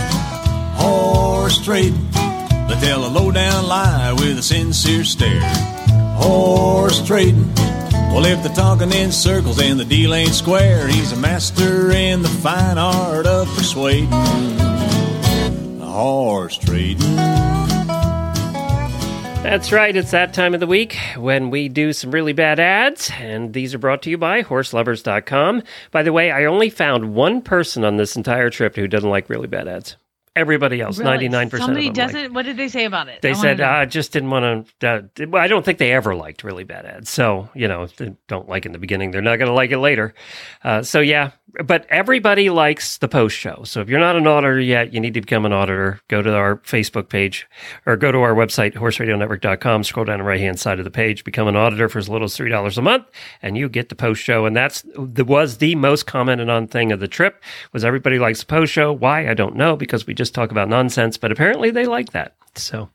Horse trading. They tell a low down lie with a sincere stare. Horse trading. Well, if they're talking in circles and the deal ain't square, he's a master in the fine art of persuading. Horse trading. That's right. It's that time of the week when we do some really bad ads, and these are brought to you by horseloverz.com. By the way, I only found one person on this entire trip who doesn't like really bad ads. Everybody else, ninety nine percent of Somebody them. liked doesn't. What did they say about it? They I said. I just didn't want to. Uh, well, I don't think they ever liked really bad ads. So, you know, if they don't like in the beginning, they're not going to like it later. Uh, so, yeah, but everybody likes the post show. So, if you're not an auditor yet, you need to become an auditor. Go to our Facebook page or go to our website, horseradionetwork.com, scroll down the right hand side of the page, become an auditor for as little as $3 a month, and you get the post show. And that's the, was the most commented on thing of the trip was everybody likes the post show. Why? I don't know because we just talk about nonsense, but apparently they like that. So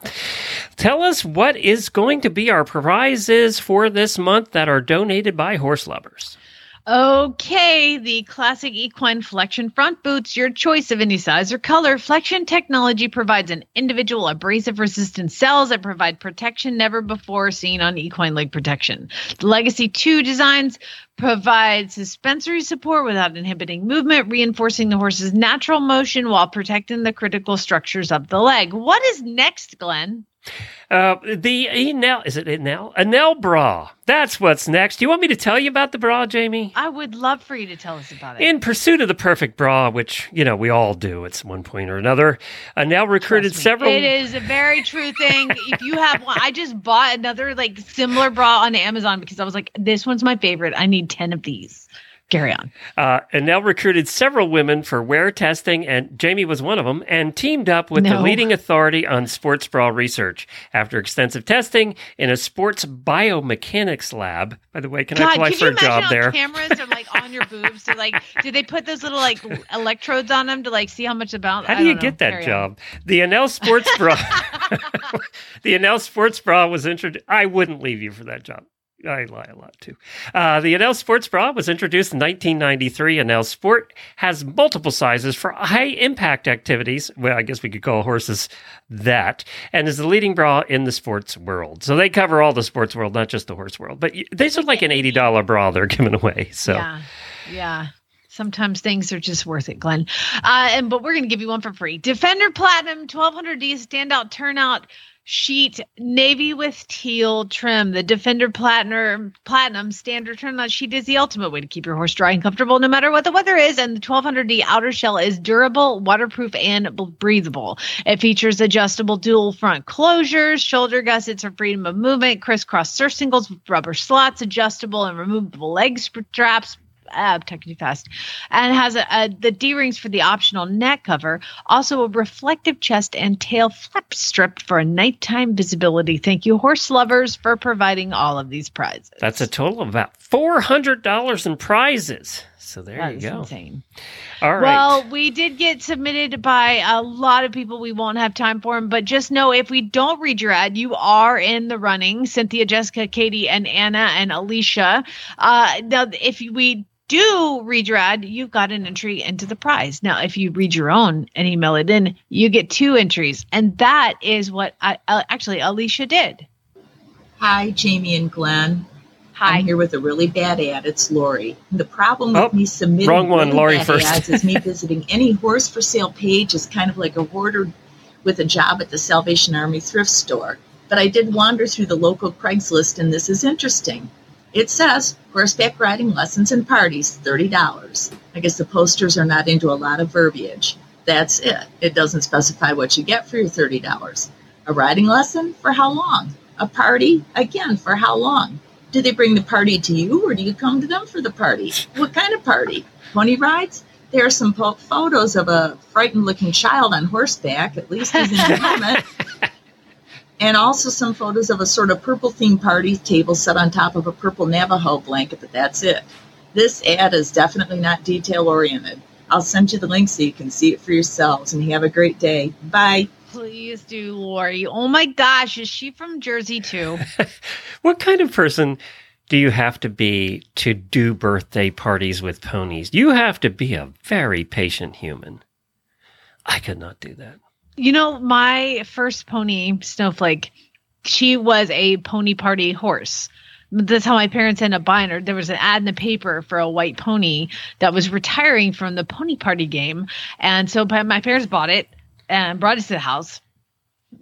tell us what is going to be our prizes for this month that are donated by Horseloverz. Okay, the classic equine flexion front boots, your choice of any size or color. Flexion technology provides an individual abrasive resistant cells that provide protection never before seen on equine leg protection. The Legacy 2 designs provide suspensory support without inhibiting movement, reinforcing the horse's natural motion while protecting the critical structures of the leg. What is next, Glenn? Uh, the Enell, is it Enell? Enell bra. That's what's next. Do you want me to tell you about the bra, Jamie? I would love for you to tell us about it. In pursuit of the perfect bra, which, you know, we all do at one point or another, Enell recruited several. It is a very true thing. if you have one, I just bought another like similar bra on Amazon because I was like, this one's my favorite. I need 10 of these. Carry on. Uh, and now recruited several women for wear testing, and Jamie was one of them, and teamed up with the leading authority on sports bra research. After extensive testing in a sports biomechanics lab, by the way, can I apply can for you a job imagine there? how cameras are like on your boobs? So like, do they put those little like electrodes on them to like see how much about? How do you don't know. get that Carry on. job? The Enell Sports Bra. <laughs> <laughs> the Enell Sports Bra was introduced. I wouldn't leave you for that job. I lie a lot too. Uh, the Enell Sports Bra was introduced in 1993. Enell Sport has multiple sizes for high impact activities. Well, I guess we could call horses that, and is the leading bra in the sports world. So they cover all the sports world, not just the horse world. But these are like an $80 bra they're giving away. So Yeah, yeah. Sometimes things are just worth it, Glenn. Uh, and but we're gonna give you one for free. Defender Platinum 1200D standout turnout sheet navy with teal trim. The Defender Platinum Platinum standard turnout sheet is the ultimate way to keep your horse dry and comfortable no matter what the weather is. And the 1200D outer shell is durable, waterproof, and breathable. It features adjustable dual front closures, shoulder gussets for freedom of movement, crisscross surcingles with rubber slots, adjustable and removable leg straps, uh, too fast, and has a, a, the D rings for the optional neck cover. Also, a reflective chest and tail flap strip for a nighttime visibility. Thank you, Horseloverz, for providing all of these prizes. that's a total of about $400 in prizes. So there That you is go. insane. All right. Well, we did get submitted by a lot of people. We won't have time for them, but just know if we don't read your ad, you are in the running. Cynthia, Jessica, Katie, and Anna and Alicia. Uh, now, if we do read your ad, you've got an entry into the prize. Now, if you read your own and email it in, you get two entries, and that is what I, uh, actually Alicia did. Hi, Jamie and Glenn. Hi. I'm here with a really bad ad. It's Lori. The problem with Oh, me submitting wrong one, really Lori bad first. ads is me <laughs> visiting any horse for sale page is kind of like a hoarder with a job at the Salvation Army thrift store. But I did wander through the local Craigslist, and this is interesting. It says horseback riding lessons and parties, $30. I guess the posters are not into a lot of verbiage. That's it. It doesn't specify what you get for your $30. A riding lesson? For how long? A party? Again, for how long? Do they bring the party to you or do you come to them for the party? What kind of party? Pony rides? There are some po- photos of a frightened looking child on horseback. At least he's in a helmet. <laughs> And also some photos of a sort of purple themed party table set on top of a purple Navajo blanket, but that's it. This ad is definitely not detail oriented. I'll send you the link so you can see it for yourselves and have a great day. Bye. Please do, Lori. Oh my gosh, is she from Jersey too? <laughs> What kind of person do you have to be to do birthday parties with ponies? You have to be a very patient human. I could not do that. You know, my first pony, Snowflake, she was a pony party horse. That's how my parents ended up buying her. There was an ad in the paper for a white pony that was retiring from the pony party game. And so my parents bought it and brought it to the house.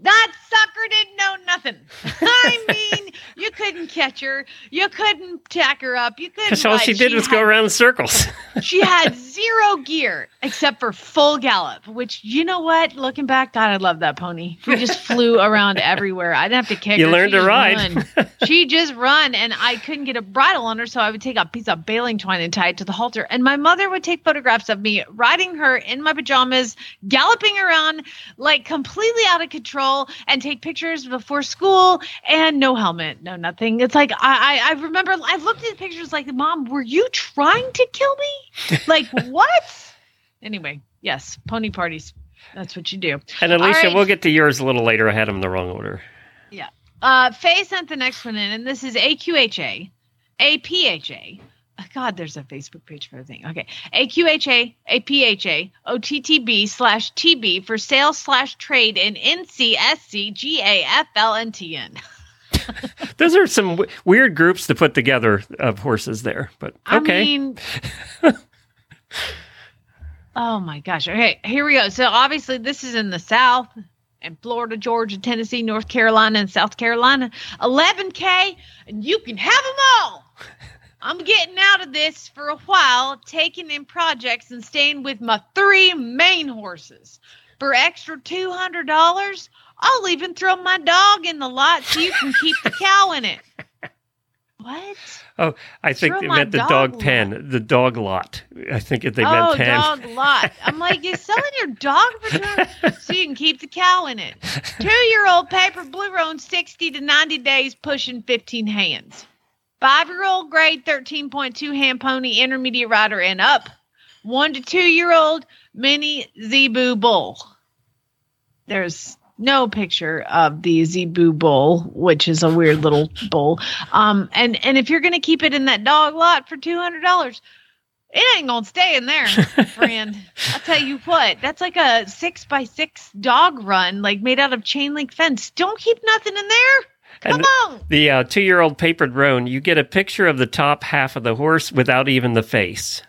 That sucker didn't know nothing. I <laughs> mean, you couldn't catch her. You couldn't tack her up. You couldn't. Because all she did was had, go around in circles. She had <laughs> zero gear except for full gallop, which you know what? Looking back, God, I love that pony. She just <laughs> flew around everywhere. I didn't have to kick You her. learned She to ride. run. she just run, and I couldn't get a bridle on her, so I would take a piece of baling twine and tie it to the halter. And my mother would take photographs of me riding her in my pajamas, galloping around like completely out of control, and take pictures before school and no helmet, no nothing. It's like I I, I remember I looked at the pictures like, Mom, were you trying to kill me? <laughs> Like what? anyway, yes, pony parties. That's what you do. and Alicia, right. we'll get to yours a little later. I had them in the wrong order. Yeah. Uh, Faye sent the next one in, and this is AQHA, APHA. Oh, God, there's a Facebook page for everything. Okay. AQHA, APHA, OTTB slash TB for sales slash trade in NCSC GAFL and TN. <laughs> Those are some w- weird groups to put together of horses there, but okay. I mean, <laughs> oh my gosh. Okay, here we go. So obviously, this is in the South and Florida, Georgia, Tennessee, North Carolina, and South Carolina. 11K, and you can have them all. I'm getting out of this for a while, taking in projects and staying with my three main horses. For extra $200, I'll even throw my dog in the lot so you can keep the cow in it. <laughs> What? oh, I think Throw they meant the dog dog, lot. pen, the dog lot. I think they oh, meant pen. dog lot. I'm like, you're selling your dog for <laughs> so you can keep the cow in it. Two year old paper blue roan, 60 to 90 days, pushing 15 hands. Five year old grade 13.2 hand pony, intermediate rider, and up. One to two year old mini zebu bull. There's no picture of the zebu bull, which is a weird little bull. Um, and and if you're gonna keep it in that dog lot for two hundred dollars, it ain't gonna stay in there, <laughs> friend. I'll tell you what, that's like a six by six dog run, like made out of chain link fence. Don't keep nothing in there. Come on. The uh, two year old papered roan, you get a picture of the top half of the horse without even the face.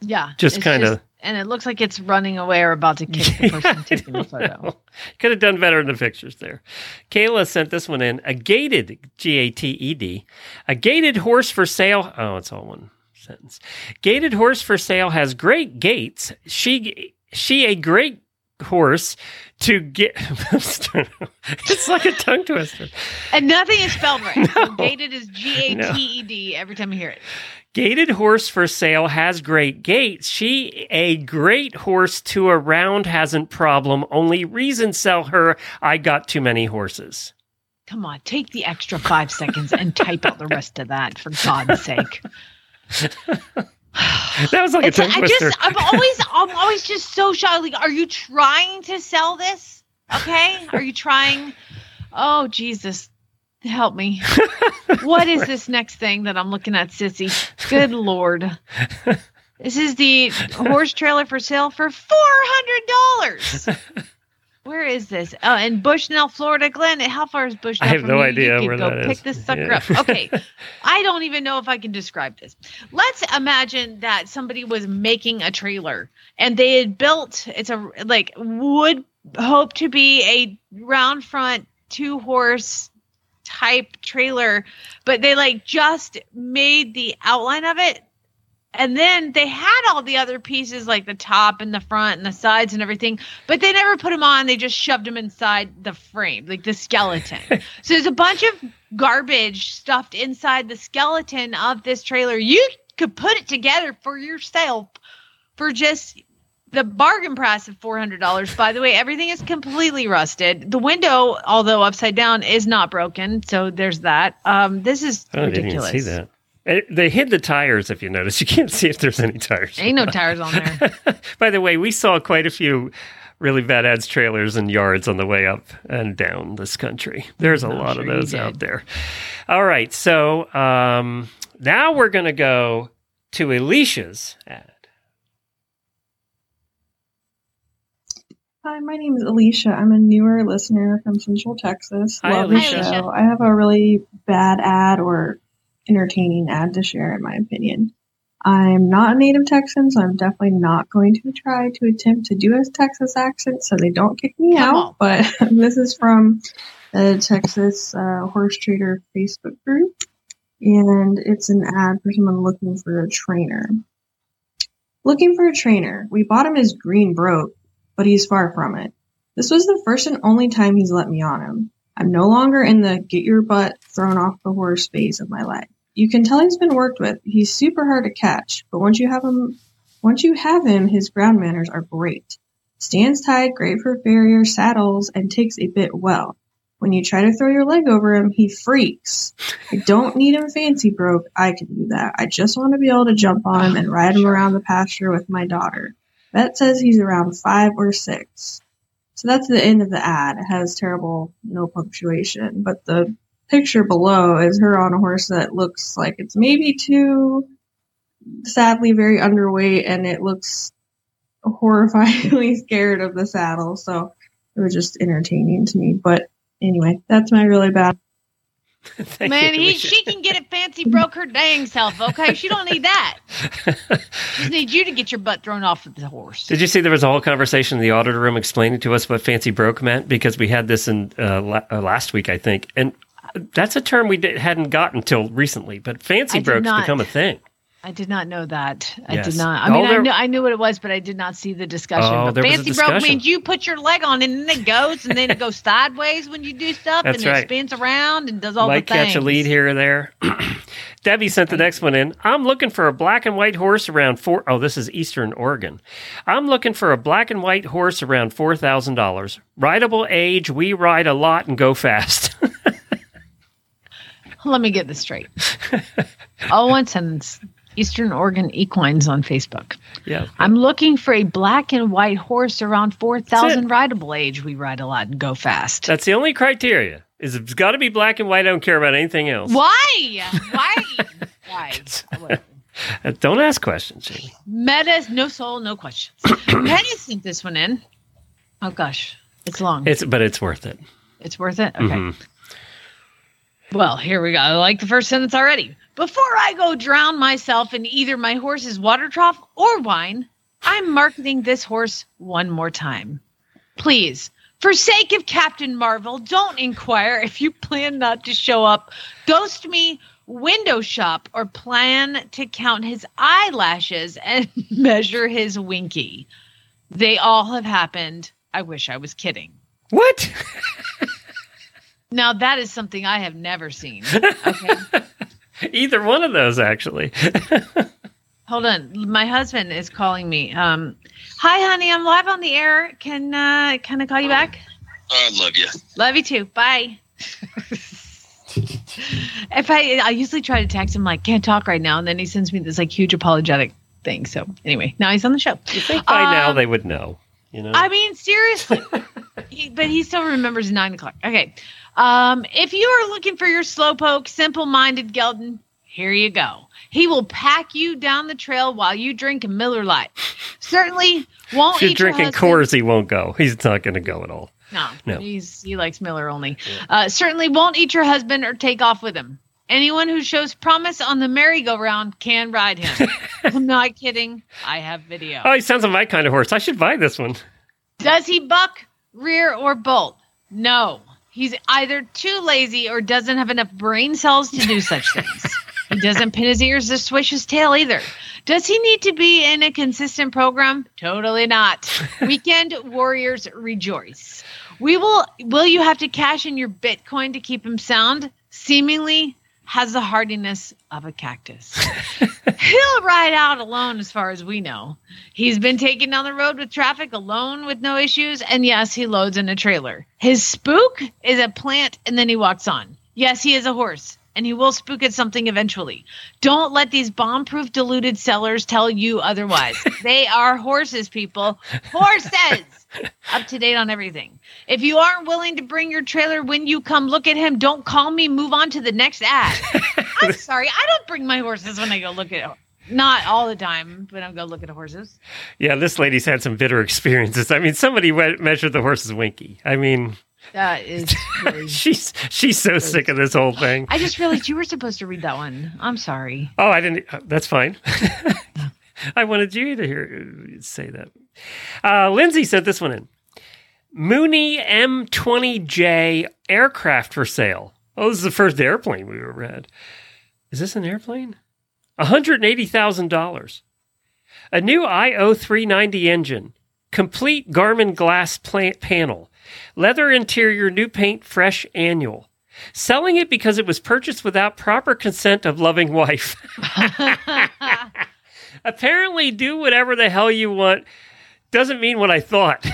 Yeah. Just kinda- and it looks like it's running away or about to kick the <laughs> person taking the photo. Could have done better in the pictures there. Kayla sent this one in. A gated, G A T E D, a gated horse for sale. Oh, it's all one sentence. Gated horse for sale has great gates. She, she a great horse to get. <laughs> it's like a tongue twister. And nothing is spelled right. <laughs> So gated is G A T E D every time you hear it. Gated horse for sale has great gates. She a great horse to around hasn't problem. Only reason sell her. I got too many horses. Come on, take the extra five seconds and type out the rest of that for God's sake. <laughs> <sighs> That was like It's, a tongue I twister. just, I'm always, <laughs> I'm always just so shocked. Like, are you trying to sell this? Okay, are you trying? Oh Jesus, help me! what is this next thing that I'm looking at, sissy? Good lord! This is the horse trailer for sale for four hundred dollars. Where is this? Oh, in Bushnell, Florida. Glenn, how far is Bushnell? I have no you? idea You where go that pick is. this sucker Yeah. up. Okay, <laughs> I don't even know if I can describe this. Let's imagine that somebody was making a trailer and they had built it's a like would hope to be a round front two horse type trailer, but they like just made the outline of it. And then they had all the other pieces like the top and the front and the sides and everything, but they never put them on. They just shoved them inside the frame, like the skeleton. <laughs> so there's a bunch of garbage stuffed inside the skeleton of this trailer. You could put it together for yourself for just the bargain price of four hundred dollars. By the way, everything is completely rusted. The window, although upside down, is not broken. So there's that. Um, this is Oh, I didn't even ridiculous. see that. Eh, They hid the tires, if you notice. <laughs> You can't see if there's any tires. Ain't no tires on there. <laughs> By the way, we saw quite a few really bad ads trailers and yards on the way up and down this country. There's a lot sure of those out there. All right, so um, now we're going to go to Alicia's ad. Hi, my name is Alicia. I'm a newer listener from Central Texas. Hi, Love the show. I have a really bad ad or entertaining ad to share, in my opinion. I'm not a native Texan, so I'm definitely not going to try to attempt to do a Texas accent so they don't kick me Come out. on. But <laughs> this is from the Texas uh, Horse Trader Facebook group. and it's an ad for someone looking for a trainer. Looking for a trainer. We bought him his green broke, but he's far from it. This was the first and only time he's let me on him. I'm no longer in the get your butt thrown off the horse phase of my life. You can tell he's been worked with. He's super hard to catch, but once you have him, once you have him, his ground manners are great. Stands tied, great for farrier saddles, and takes a bit well. When you try to throw your leg over him, he freaks. I don't need him fancy broke. I can do that. I just want to be able to jump on him and ah, ride him around the pasture with my daughter. Bet says he's around five or six. So that's the end of the ad. It has terrible no punctuation, but the picture below is her on a horse that looks like it's maybe too sadly very underweight and it looks horrifyingly <laughs> scared of the saddle. So it was just entertaining to me. But anyway, that's my really bad. <laughs> Man, he, she can get it fancy broke her dang self, okay? She don't need that. <laughs> She just needs you to get your butt thrown off of the horse. Did you see there was a whole conversation in the auditor room explaining to us what fancy broke meant? Because we had this in uh, la- uh, last week, I think, and that's a term we did, hadn't gotten until recently. But fancy I broke's not. become a thing. I did not know that. I Yes. did not. I Oh, mean, I knew, I knew what it was, but I did not see the discussion. Oh, but there fancy broke discussion. means you put your leg on and then it goes, and then it goes <laughs> sideways when you do stuff, That's and right. it spins around and does all Might the things. catch a lead here or there. <clears throat> Debbie sent the next one in. I'm looking for a black and white horse around four oh this is Eastern Oregon. I'm looking for a black and white horse around four thousand dollars. Rideable age, we ride a lot and go fast. <laughs> Let me get this straight. all one sentence. Eastern Oregon Equines on Facebook. yeah. I'm looking for a black and white horse around four That's thousand it. rideable age. We ride a lot and go fast. That's the only criteria. Is it's got to be black and white. I don't care about anything else. Why? Why? <laughs> Why? <laughs> Don't ask questions, Jamie. Meta, no soul, no questions. <clears throat> Meta sent this one in. Oh gosh, it's long. It's but it's worth it. It's worth it. Okay. Mhm. Well, here we go. I like the first sentence already. Before I go drown myself in either my horse's water trough or wine, I'm marketing this horse one more time. Please, for sake of Captain Marvel, don't inquire if you plan not to show up, ghost me, window shop, or plan to count his eyelashes and <laughs> measure his winky. They all have happened. I wish I was kidding. What? <laughs> Now that is something I have never seen. Okay. <laughs> Either one of those, actually. <laughs> Hold on. My husband is calling me. Um, hi, honey. I'm live on the air. Can uh, can I call you back? I love you. Love you too. Bye. if I I usually try to text him like can't talk right now, and then he sends me this like huge apologetic thing. So anyway, now he's on the show. You think by now Um, they would know? You know. I mean, seriously. <laughs> he, but he still remembers nine o'clock. Okay. Um, if you are looking for your slowpoke, simple minded Geldon, here you go. He will pack you down the trail while you drink a Miller Lite. Certainly won't if you're eat your drinking husband- Coors, he won't go. He's not going to go at all. No, No. He's he likes Miller only. Uh, certainly won't eat your husband or take off with him. Anyone who shows promise on the merry-go-round can ride him. <laughs> I'm not kidding. I have video. Oh, he sounds like my kind of horse. I should buy this one. Does he buck, rear, or bolt? No. He's either too lazy or doesn't have enough brain cells to do such <laughs> things. he doesn't pin his ears or swish his tail either. Does he need to be in a consistent program? Totally not. <laughs> Weekend warriors rejoice. We will will you have to cash in your Bitcoin to keep him sound? Seemingly has the hardiness of a cactus. <laughs> He'll ride out alone as far as we know. He's been taken down the road with traffic alone with no issues. And yes, he loads in a trailer. His spook is a plant and then he walks on. Yes, he is a horse and he will spook at something eventually. Don't let these bomb proof deluded sellers tell you otherwise. <laughs> they are horses, people. Horses! <laughs> Up to date on everything. If you aren't willing to bring your trailer when you come look at him, don't call me. Move on to the next ad. <laughs> I'm sorry. I don't bring my horses when I go look at not all the time when I'm go look at horses. Yeah, this lady's had some bitter experiences. I mean, somebody we- measured the horse's winky. I mean, That is <laughs> really. she's she's so sick of this whole thing. I just realized you were supposed to read that one. I'm sorry. Oh, I didn't. uh, That's fine. <laughs> I wanted you to hear say that. Uh, Lindsay sent this one in. Mooney M20J aircraft for sale. Oh, this is the first airplane we ever had. Is this an airplane? $180,000. A new IO 390 engine, complete Garmin glass pla- panel, leather interior, new paint, fresh annual. Selling it because it was purchased without proper consent of loving wife. <laughs> <laughs> Apparently, do whatever the hell you want doesn't mean what I thought.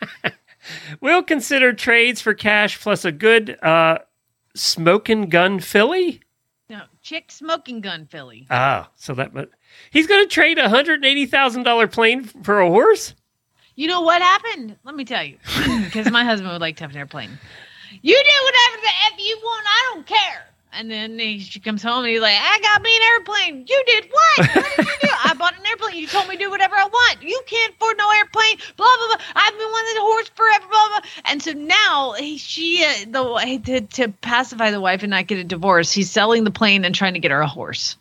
<laughs> we'll consider trades for cash plus a good uh, smoking gun filly. No, chick smoking gun filly. Ah, so that mu- he's going to trade a hundred eighty thousand dollar plane for a horse. You know what happened? Let me tell you, <laughs> because my husband would like to have an airplane. You do whatever the f you want. I don't care. And then he, she comes home and he's like, I got me an airplane. You did what? What did you do? I bought an airplane. You told me to do whatever I want. You can't afford no airplane. Blah blah blah. I've been wanting a horse forever. Blah blah. And so now he, she uh, the to to pacify the wife and not get a divorce. He's selling the plane and trying to get her a horse.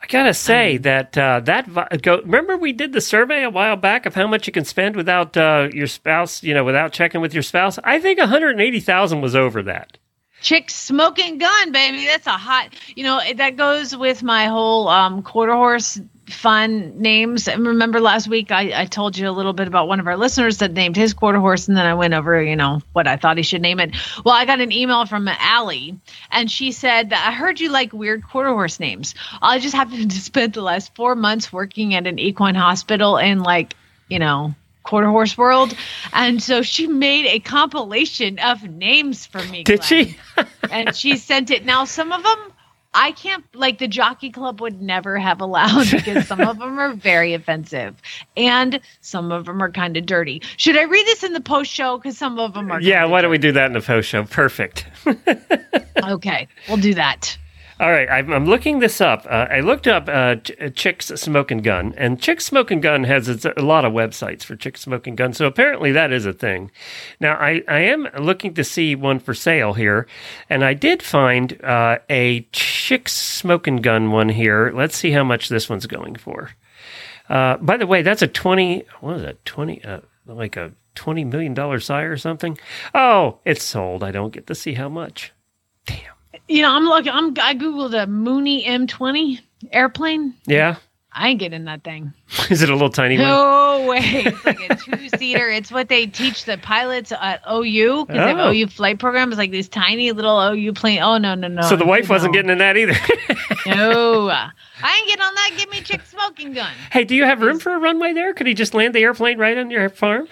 I gotta say that uh, that vi- go. Remember, we did the survey a while back of how much you can spend without uh, your spouse. You know, without checking with your spouse. I think one hundred eighty thousand was over that. Chick smoking gun, baby. That's a hot. You know that goes with my whole um, quarter horse fun names. And remember last week I, I told you a little bit about one of our listeners that named his quarter horse, and then I went over, you know, what I thought he should name it. Well, I got an email from Allie, and she said that I heard you like weird quarter horse names. I just happened <laughs> to spend the last four months working at an equine hospital and, like, you know, quarter horse world and so she made a compilation of names for me Did Glenn. she? and she sent it now some of them i can't like the jockey club would never have allowed <laughs> because some of them are very offensive and some of them are kind of dirty should i read this in the post show because some of them are Yeah, why don't we do that in the post show? Perfect. <laughs> okay we'll do that All right, I'm, I'm looking this up. Uh, I looked up uh, Ch- Chick's Smoking Gun, and Chick's Smoking Gun has its, a lot of websites for Chick's Smoking Gun, so apparently that is a thing. Now, I, I am looking to see one for sale here, and I did find uh, a Chick's Smoking Gun one here. Let's see how much this one's going for. Uh, by the way, that's a 20, what is that, 20, uh, like a $20 million sire or something? Oh, it's sold. I don't get to see how much. You know i'm looking i'm i googled a mooney m20 airplane Yeah? i ain't getting that thing <laughs> Is it a little tiny one? No way. It's like a two seater. It's what they teach the pilots at OU because they have Oh. OU flight programs, like these tiny little OU plane. Oh, no, no, no. so the wife wasn't no. getting in that either. No. <laughs> I ain't getting on that. Give me a chick smoking gun. hey, do you have room for a runway there? Could he just land the airplane right on your farm?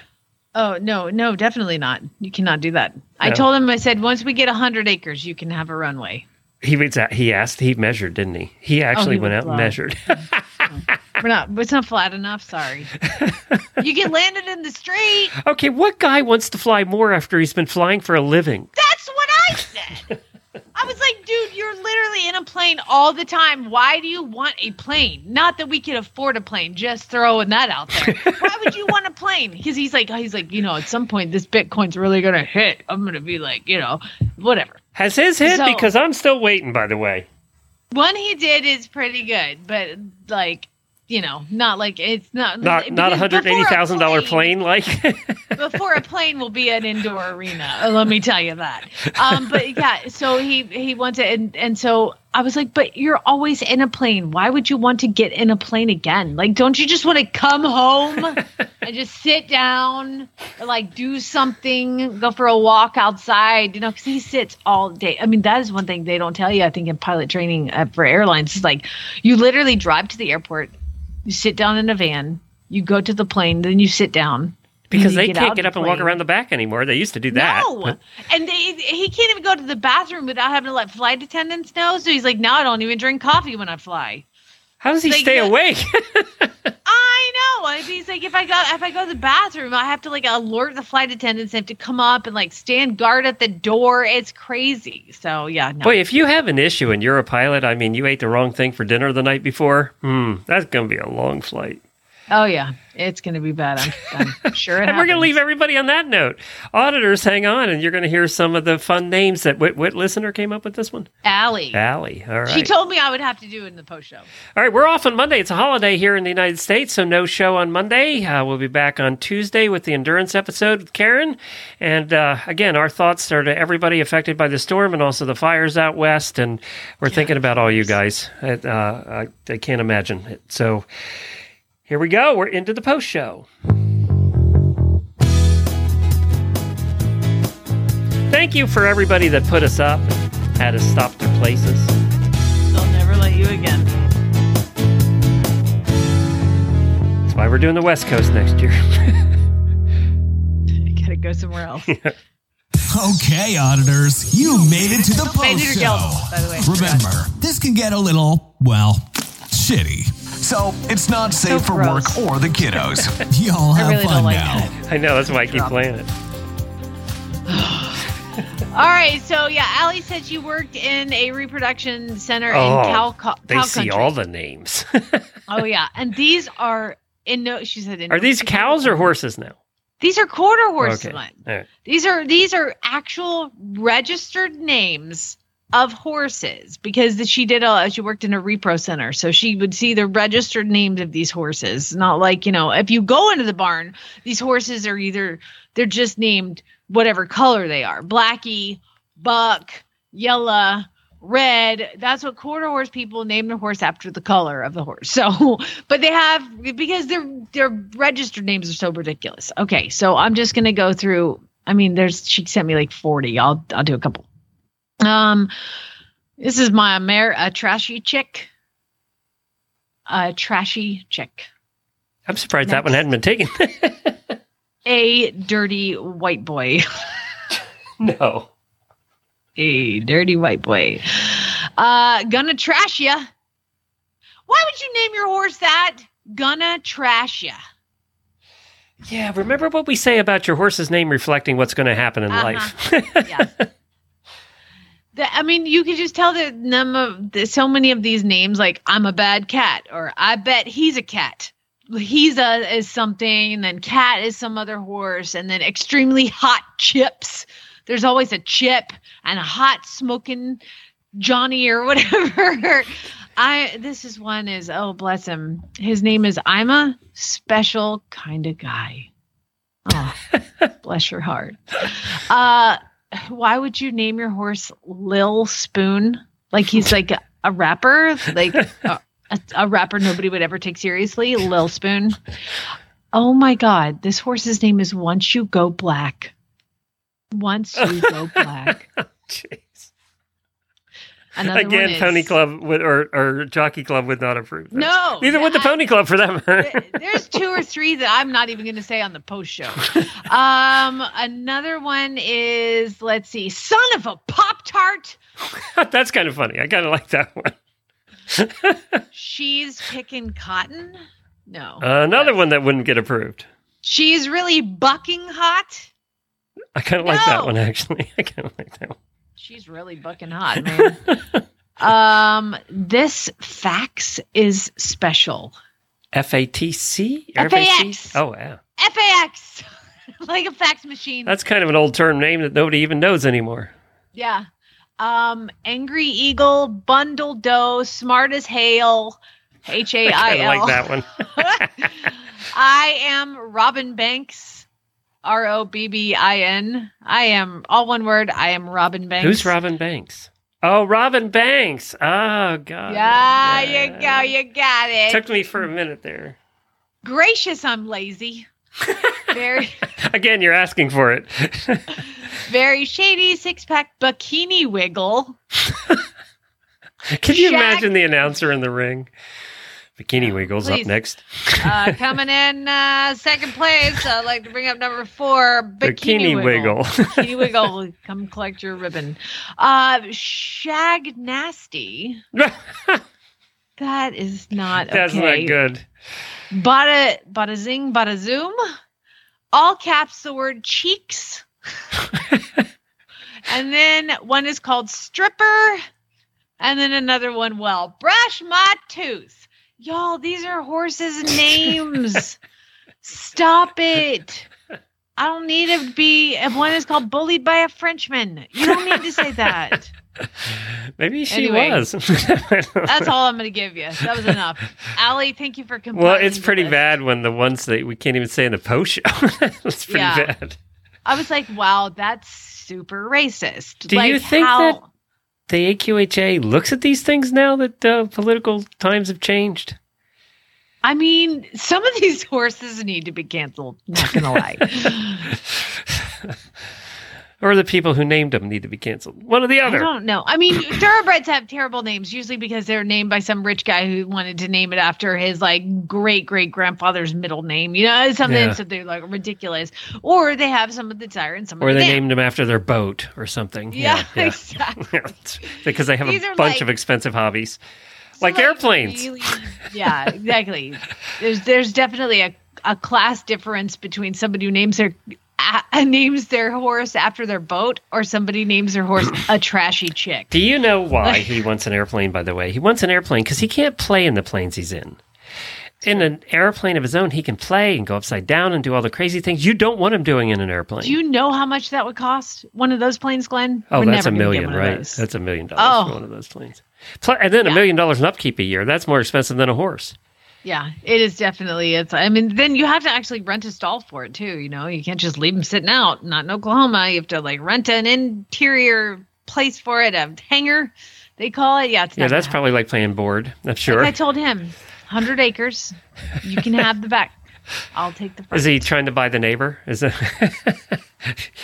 Oh, no, no, definitely not. You cannot do that. I told him, I said, once we get 100 acres, you can have a runway. He was at, he asked, he measured, didn't he? He oh, actually he went out and measured. <laughs> Oh. We're not, it's not flat enough. Sorry. you get landed in the street. <laughs> okay, what guy wants to fly more after he's been flying for a living? That's what I said. <laughs> I was like, dude, you're literally in a plane all the time. Why do you want a plane? Not that we can afford a plane. Just throwing that out there. Why would you want a plane? <laughs> Because he's like, he's like, you know, at some point this Bitcoin's really gonna hit. I'm gonna be like, you know, whatever. Has his hit? So- because I'm still waiting, by the way. One he did is pretty good, but like, you know, not like it's not Not not a hundred eighty thousand dollar plane like <laughs> before a plane will be an indoor arena. uh, Let me tell you that. Um, but yeah, so he he wants it, and and so I was like, but you're always in a plane. Why would you want to get in a plane again? Like, don't you just want to come home and just sit down or like do something, go for a walk outside? You know, because he sits all day. I mean, that is one thing they don't tell you. I think in pilot training uh, for airlines is like you literally drive to the airport, you sit down in a van, you go to the plane, then you sit down. because they get can't get up and walk around the back anymore. They used to do that. No, and they, he can't even go to the bathroom without having to let flight attendants know. So he's like, now I don't even drink coffee when I fly. How does he Like, stay awake? <laughs> I know. I mean, he's like, if I go, if I go to the bathroom, I have to like alert the flight attendants. They have to come up and like stand guard at the door. It's crazy. So yeah, no. Boy, if you have an issue and you're a pilot, I mean, you ate the wrong thing for dinner the night before. Hmm, that's gonna be a long flight. Oh yeah, it's going to be bad. I'm, I'm <laughs> sure. It and we're going to leave everybody on that note. Auditors, hang on, and you're going to hear some of the fun names that what, what listener came up with this one? Allie. Allie. All right. She told me I would have to do it in the post show. All right, we're off on Monday. It's a holiday here in the United States, so no show on Monday. Uh, we'll be back on Tuesday with the endurance episode with Karen. And uh, again, our thoughts are to everybody affected by the storm and also the fires out west. And we're thinking about all you guys. Uh, I, I can't imagine it. So here we go. We're into the post show. Thank you for everybody that put us up, and had us stop their places. They'll never let you again. That's why we're doing the West Coast next year. I <laughs> gotta go somewhere else. <laughs> Okay, auditors, you made it to the post show. jealous, by the way. Remember, this can get a little, well, shitty. So it's not safe for gross. work or the kiddos. <laughs> <laughs> Y'all I have really fun don't like now. that. I know, that's why I keep Drop. playing it. <sighs> All right, so yeah, Allie said she worked in a reproduction center Oh, in Cal. cow, They cow see all the names. <laughs> Oh yeah, and these are in no. She said, in Are these cows or horses now? These are quarter horses. Okay. Glenn. All right. These are these are actual registered names of horses because she did a she worked in a repro center, so she would see the registered names of these horses. Not like you know, if you go into the barn, these horses are either they're just named whatever color they are, blackie, buck, yellow. Red. That's what quarter horse people name their horse after the color of the horse. So, <laughs> but they have because their their registered names are so ridiculous. Okay, so I'm just gonna go through. I mean, there's she sent me like 40. I'll I'll do a couple. Um, this is my Amer a trashy chick. A trashy chick. I'm surprised that one hadn't been taken. <laughs> A dirty white boy. <laughs> no. A dirty white boy. Uh, gonna trash ya. Why would you name your horse that? Gonna trash ya. Yeah, remember what we say about your horse's name reflecting what's going to happen in Uh-huh. life. <laughs> yeah. I mean, you could just tell that none of the, so many of these names, like I'm a bad cat, or I bet he's a cat. He's a is something, and then cat is some other horse, and then extremely hot chips. There's always a chip and a hot smoking Johnny or <laughs> whatever. I this is one is oh bless him. His name is I'm a special kind of guy. Oh, <laughs> bless your heart. Uh why would you name your horse Lil Spoon? Like he's like a, a rapper, like <laughs> a, a, a rapper nobody would ever take seriously. Lil Spoon. Oh my God, this horse's name is Once You Go Black. Once you go <laughs> black. Another Again, is- Pony Club would, or, or Jockey Club would not approve. this. No, Neither would the Pony Club for that matter. There's two or three that I'm not even going to say on the post show. Um, another one is let's see, son of a pop tart. <laughs> That's kind of funny. I kind of like that one. <laughs> She's picking cotton. No, Another one that wouldn't get approved. she's really bucking hot. I kind of <laughs> like that one, actually. I kind of like that one. She's really bucking hot, man. <laughs> um, this fax is special. FATC? FAX. Oh, yeah. FAX, <laughs> like a fax machine. That's kind of an old term name that nobody even knows anymore. Yeah. Um, Angry Eagle, Bundle Doe, Smart as Hail, <laughs> H A I I L. like that one. I am Robin Banks, R O B B I N. I am all one word. I am Robin Banks. Who's Robin Banks? Oh, Robin Banks. Ah, oh, God. Yeah, you go. You got it. Took me for a minute there. Gracious, I'm lazy. <laughs> very, Again, you're asking for it. <laughs> very shady six pack bikini wiggle. <laughs> Can you Shaq- imagine the announcer in the ring? Bikini Wiggles please. up next. Uh, <laughs> coming in uh, second place, I'd like to bring up number four, Bikini, Bikini Wiggle. Wiggle. <laughs> Bikini Wiggle, come collect your ribbon. Uh, Shag Nasty. <laughs> That is not That's okay. not good. Bada, bada zing, bada zoom. All caps the word cheeks. and then one is called stripper. And then another one, well, brush my tooth. Y'all, these are horses' names. Stop it. I don't need to be. One is called bullied by a Frenchman, you don't need to say that. Maybe she Anyway, was. That's all I'm going to give you. That was enough. Allie, thank you for compiling. Well, it's pretty bad when the ones that we can't even say in the post show. <laughs> it's pretty Yeah. bad. I was like, wow, that's super racist. Do like, you think how, that the AQHA looks at these things now that uh, political times have changed? I mean, some of these <laughs> horses need to be canceled. Not gonna lie. <laughs> Or the people who named them need to be canceled? One or the other. I don't know. I mean, <laughs> thoroughbreds have terrible names, usually because they're named by some rich guy who wanted to name it after his like great great grandfather's middle name. You know, something Yeah. so they're like ridiculous. Or they have some of the and some Or of the they named them after their boat or something. Yeah, yeah. exactly. <laughs> because they have These a bunch like- of expensive hobbies, like airplanes. Really- yeah, exactly. <laughs> There's there's definitely a, a class difference between somebody who names their a, names their horse after their boat or somebody names their horse <clears throat> a trashy chick. Do you know why he wants an airplane, by the way? He wants an airplane because he can't play in the planes he's in. In an airplane of his own, he can play and go upside down and do all the crazy things you don't want him doing in an airplane. Do you know how much that would cost? One of those planes, Glenn? oh, We're that's a million, right? That's a million dollars Oh. for one of those planes. And then a million dollars in upkeep a year. That's more expensive than a horse. Yeah, it is definitely. It's. I mean, then you have to actually rent a stall for it too. You know, you can't just leave them sitting out. Not in Oklahoma. You have to like rent an interior place for it, a hangar. They call it. Yeah, it's Yeah, that's probably like playing board. I'm sure. Like I told him, hundred acres. You can have the back. I'll take the front. Is he trying to buy the neighbor? Is it?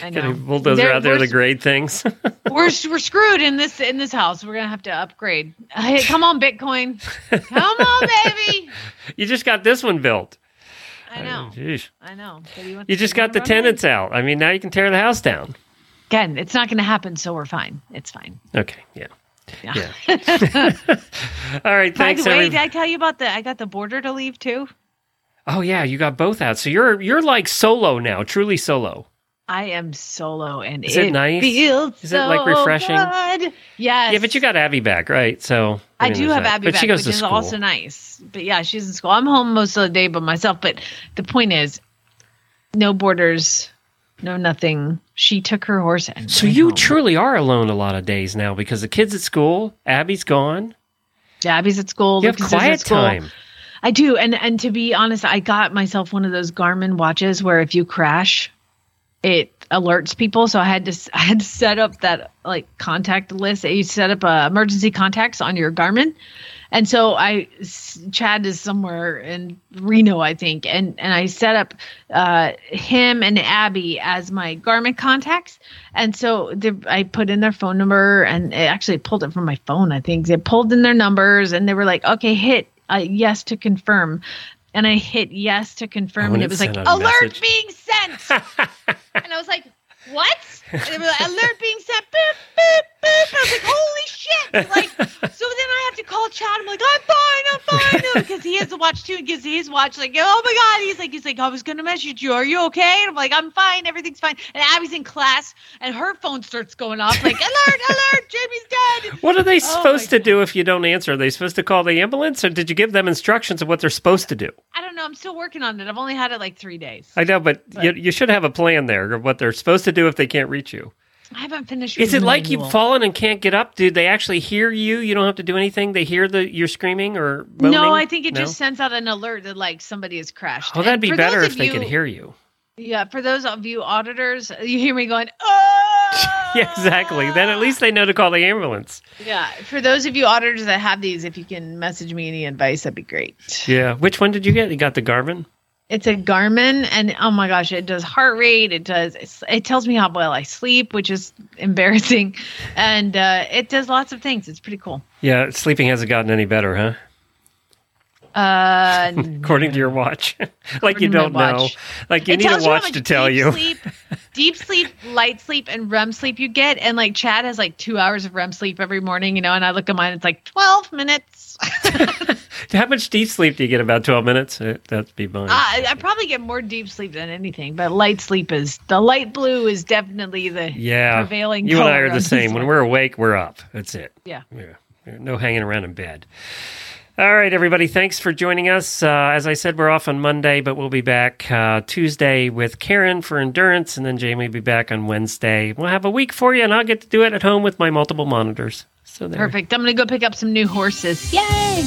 I <laughs> know. bulldozer They're- out there to grade things. <laughs> we're <laughs> we're screwed in this in this house. We're gonna have to upgrade. Hey, come on, Bitcoin. Come on, baby. you just got this one built. I know. I know. But he wants You just got the tenants out. I mean, now you can tear the house down. Again, it's not going to happen, so we're fine. It's fine. Okay. Yeah. Yeah. All right. By the way, every- did I tell you about the? I got the border to leave too. Oh yeah, you got both out. So you're you're like solo now, truly solo. I am solo, and Is it nice? Feels Is it, like, refreshing? Good. Yes. Yeah, but you got Abby back, right? So I, mean, do have that. Abby but back, she goes which to is school. also nice. But yeah, she's in school. I'm home most of the day by myself. But the point is, no borders, no nothing. She took her horse and So you truly are alone a lot of days now because the kids at school, Abby's gone. Yeah, Abby's at school. You have Lucas is at quiet time. I do, and and to be honest, I got myself one of those Garmin watches where if you crash, it alerts people. So I had to <laughs> I had to set up that like contact list. You set up uh, emergency contacts on your Garmin, and so I, Chad is somewhere in Reno, I think, and and I set up uh, him and Abby as my Garmin contacts, and so I put in their phone number, and it actually pulled it from my phone. I think they pulled in their numbers, and they were like, "Okay, hit uh, yes to confirm." And I hit yes to confirm, Oh, and it was like alert message. being sent. <laughs> and I was like, "What?" Were like, alert being sent. Boop boop. I was like, "Holy shit!" <laughs> Like, so then I have to call Chad. I'm like, "I'm fine, I'm fine," <laughs> because he has to watch too. He gives his watch like, "Oh my god!" He's like, "He's like, I was gonna message you. Are you okay?" And I'm like, "I'm fine. Everything's fine." And Abby's in class, and her phone starts going off like, <laughs> "Alert! Alert! Jamie's dead." What are they Oh, supposed to do if you don't answer? Are they supposed to call the ambulance, or did you give them instructions of what they're supposed to do? I don't know. I'm still working on it. I've only had it like three days. I know, but you, you should have a plan there of what they're supposed to do if they can't reach you. I haven't finished. Is it like you've fallen and can't get up? Do they actually hear you? You don't have to do anything. They hear the you're screaming or moaning? No, I think it No? just sends out an alert that like somebody has crashed. Oh, that'd be better if they you- could hear you. Yeah, for those of you audiators, you hear me going, oh, <laughs> Yeah, exactly. Then at least they know to call the ambulance. yeah. For those of you audiators that have these, if you can message me any advice, that'd be great. Yeah. Which one did you get? You got the Garmin? It's a Garmin, and oh my gosh, it does heart rate. It does. It tells me how well I sleep, which is <laughs> embarrassing, and uh, it does lots of things. It's pretty cool. Yeah, sleeping hasn't gotten any better, huh? Uh, <laughs> According to your watch. <laughs> like you According to my don't know. Like you It need a tells you how watch to tell deep you. Sleep, deep sleep, light sleep, and REM sleep you get. And like Chad has like two hours of REM sleep every morning, you know, and I look at mine, it's like 12 minutes. <laughs> <laughs> How much deep sleep do you get? About 12 minutes? Uh, That'd be fine. I, I probably get more deep sleep than anything, but light sleep is the light blue is definitely the yeah. prevailing. You and I are the same. When we're awake, we're up. That's it. Yeah. Yeah. No hanging around in bed. All right, everybody. Thanks for joining us. Uh, as I said, we're off on Monday, but we'll be back uh, Tuesday with Karen for endurance, and then Jamie will be back on Wednesday. We'll have a week for you, and I'll get to do it at home with my multiple monitors. So there. Perfect. I'm going to go pick up some new horses. Yay!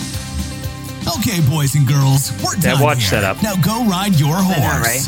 Okay, boys and girls, we're That done watch here. setup. Now go ride your know, horse.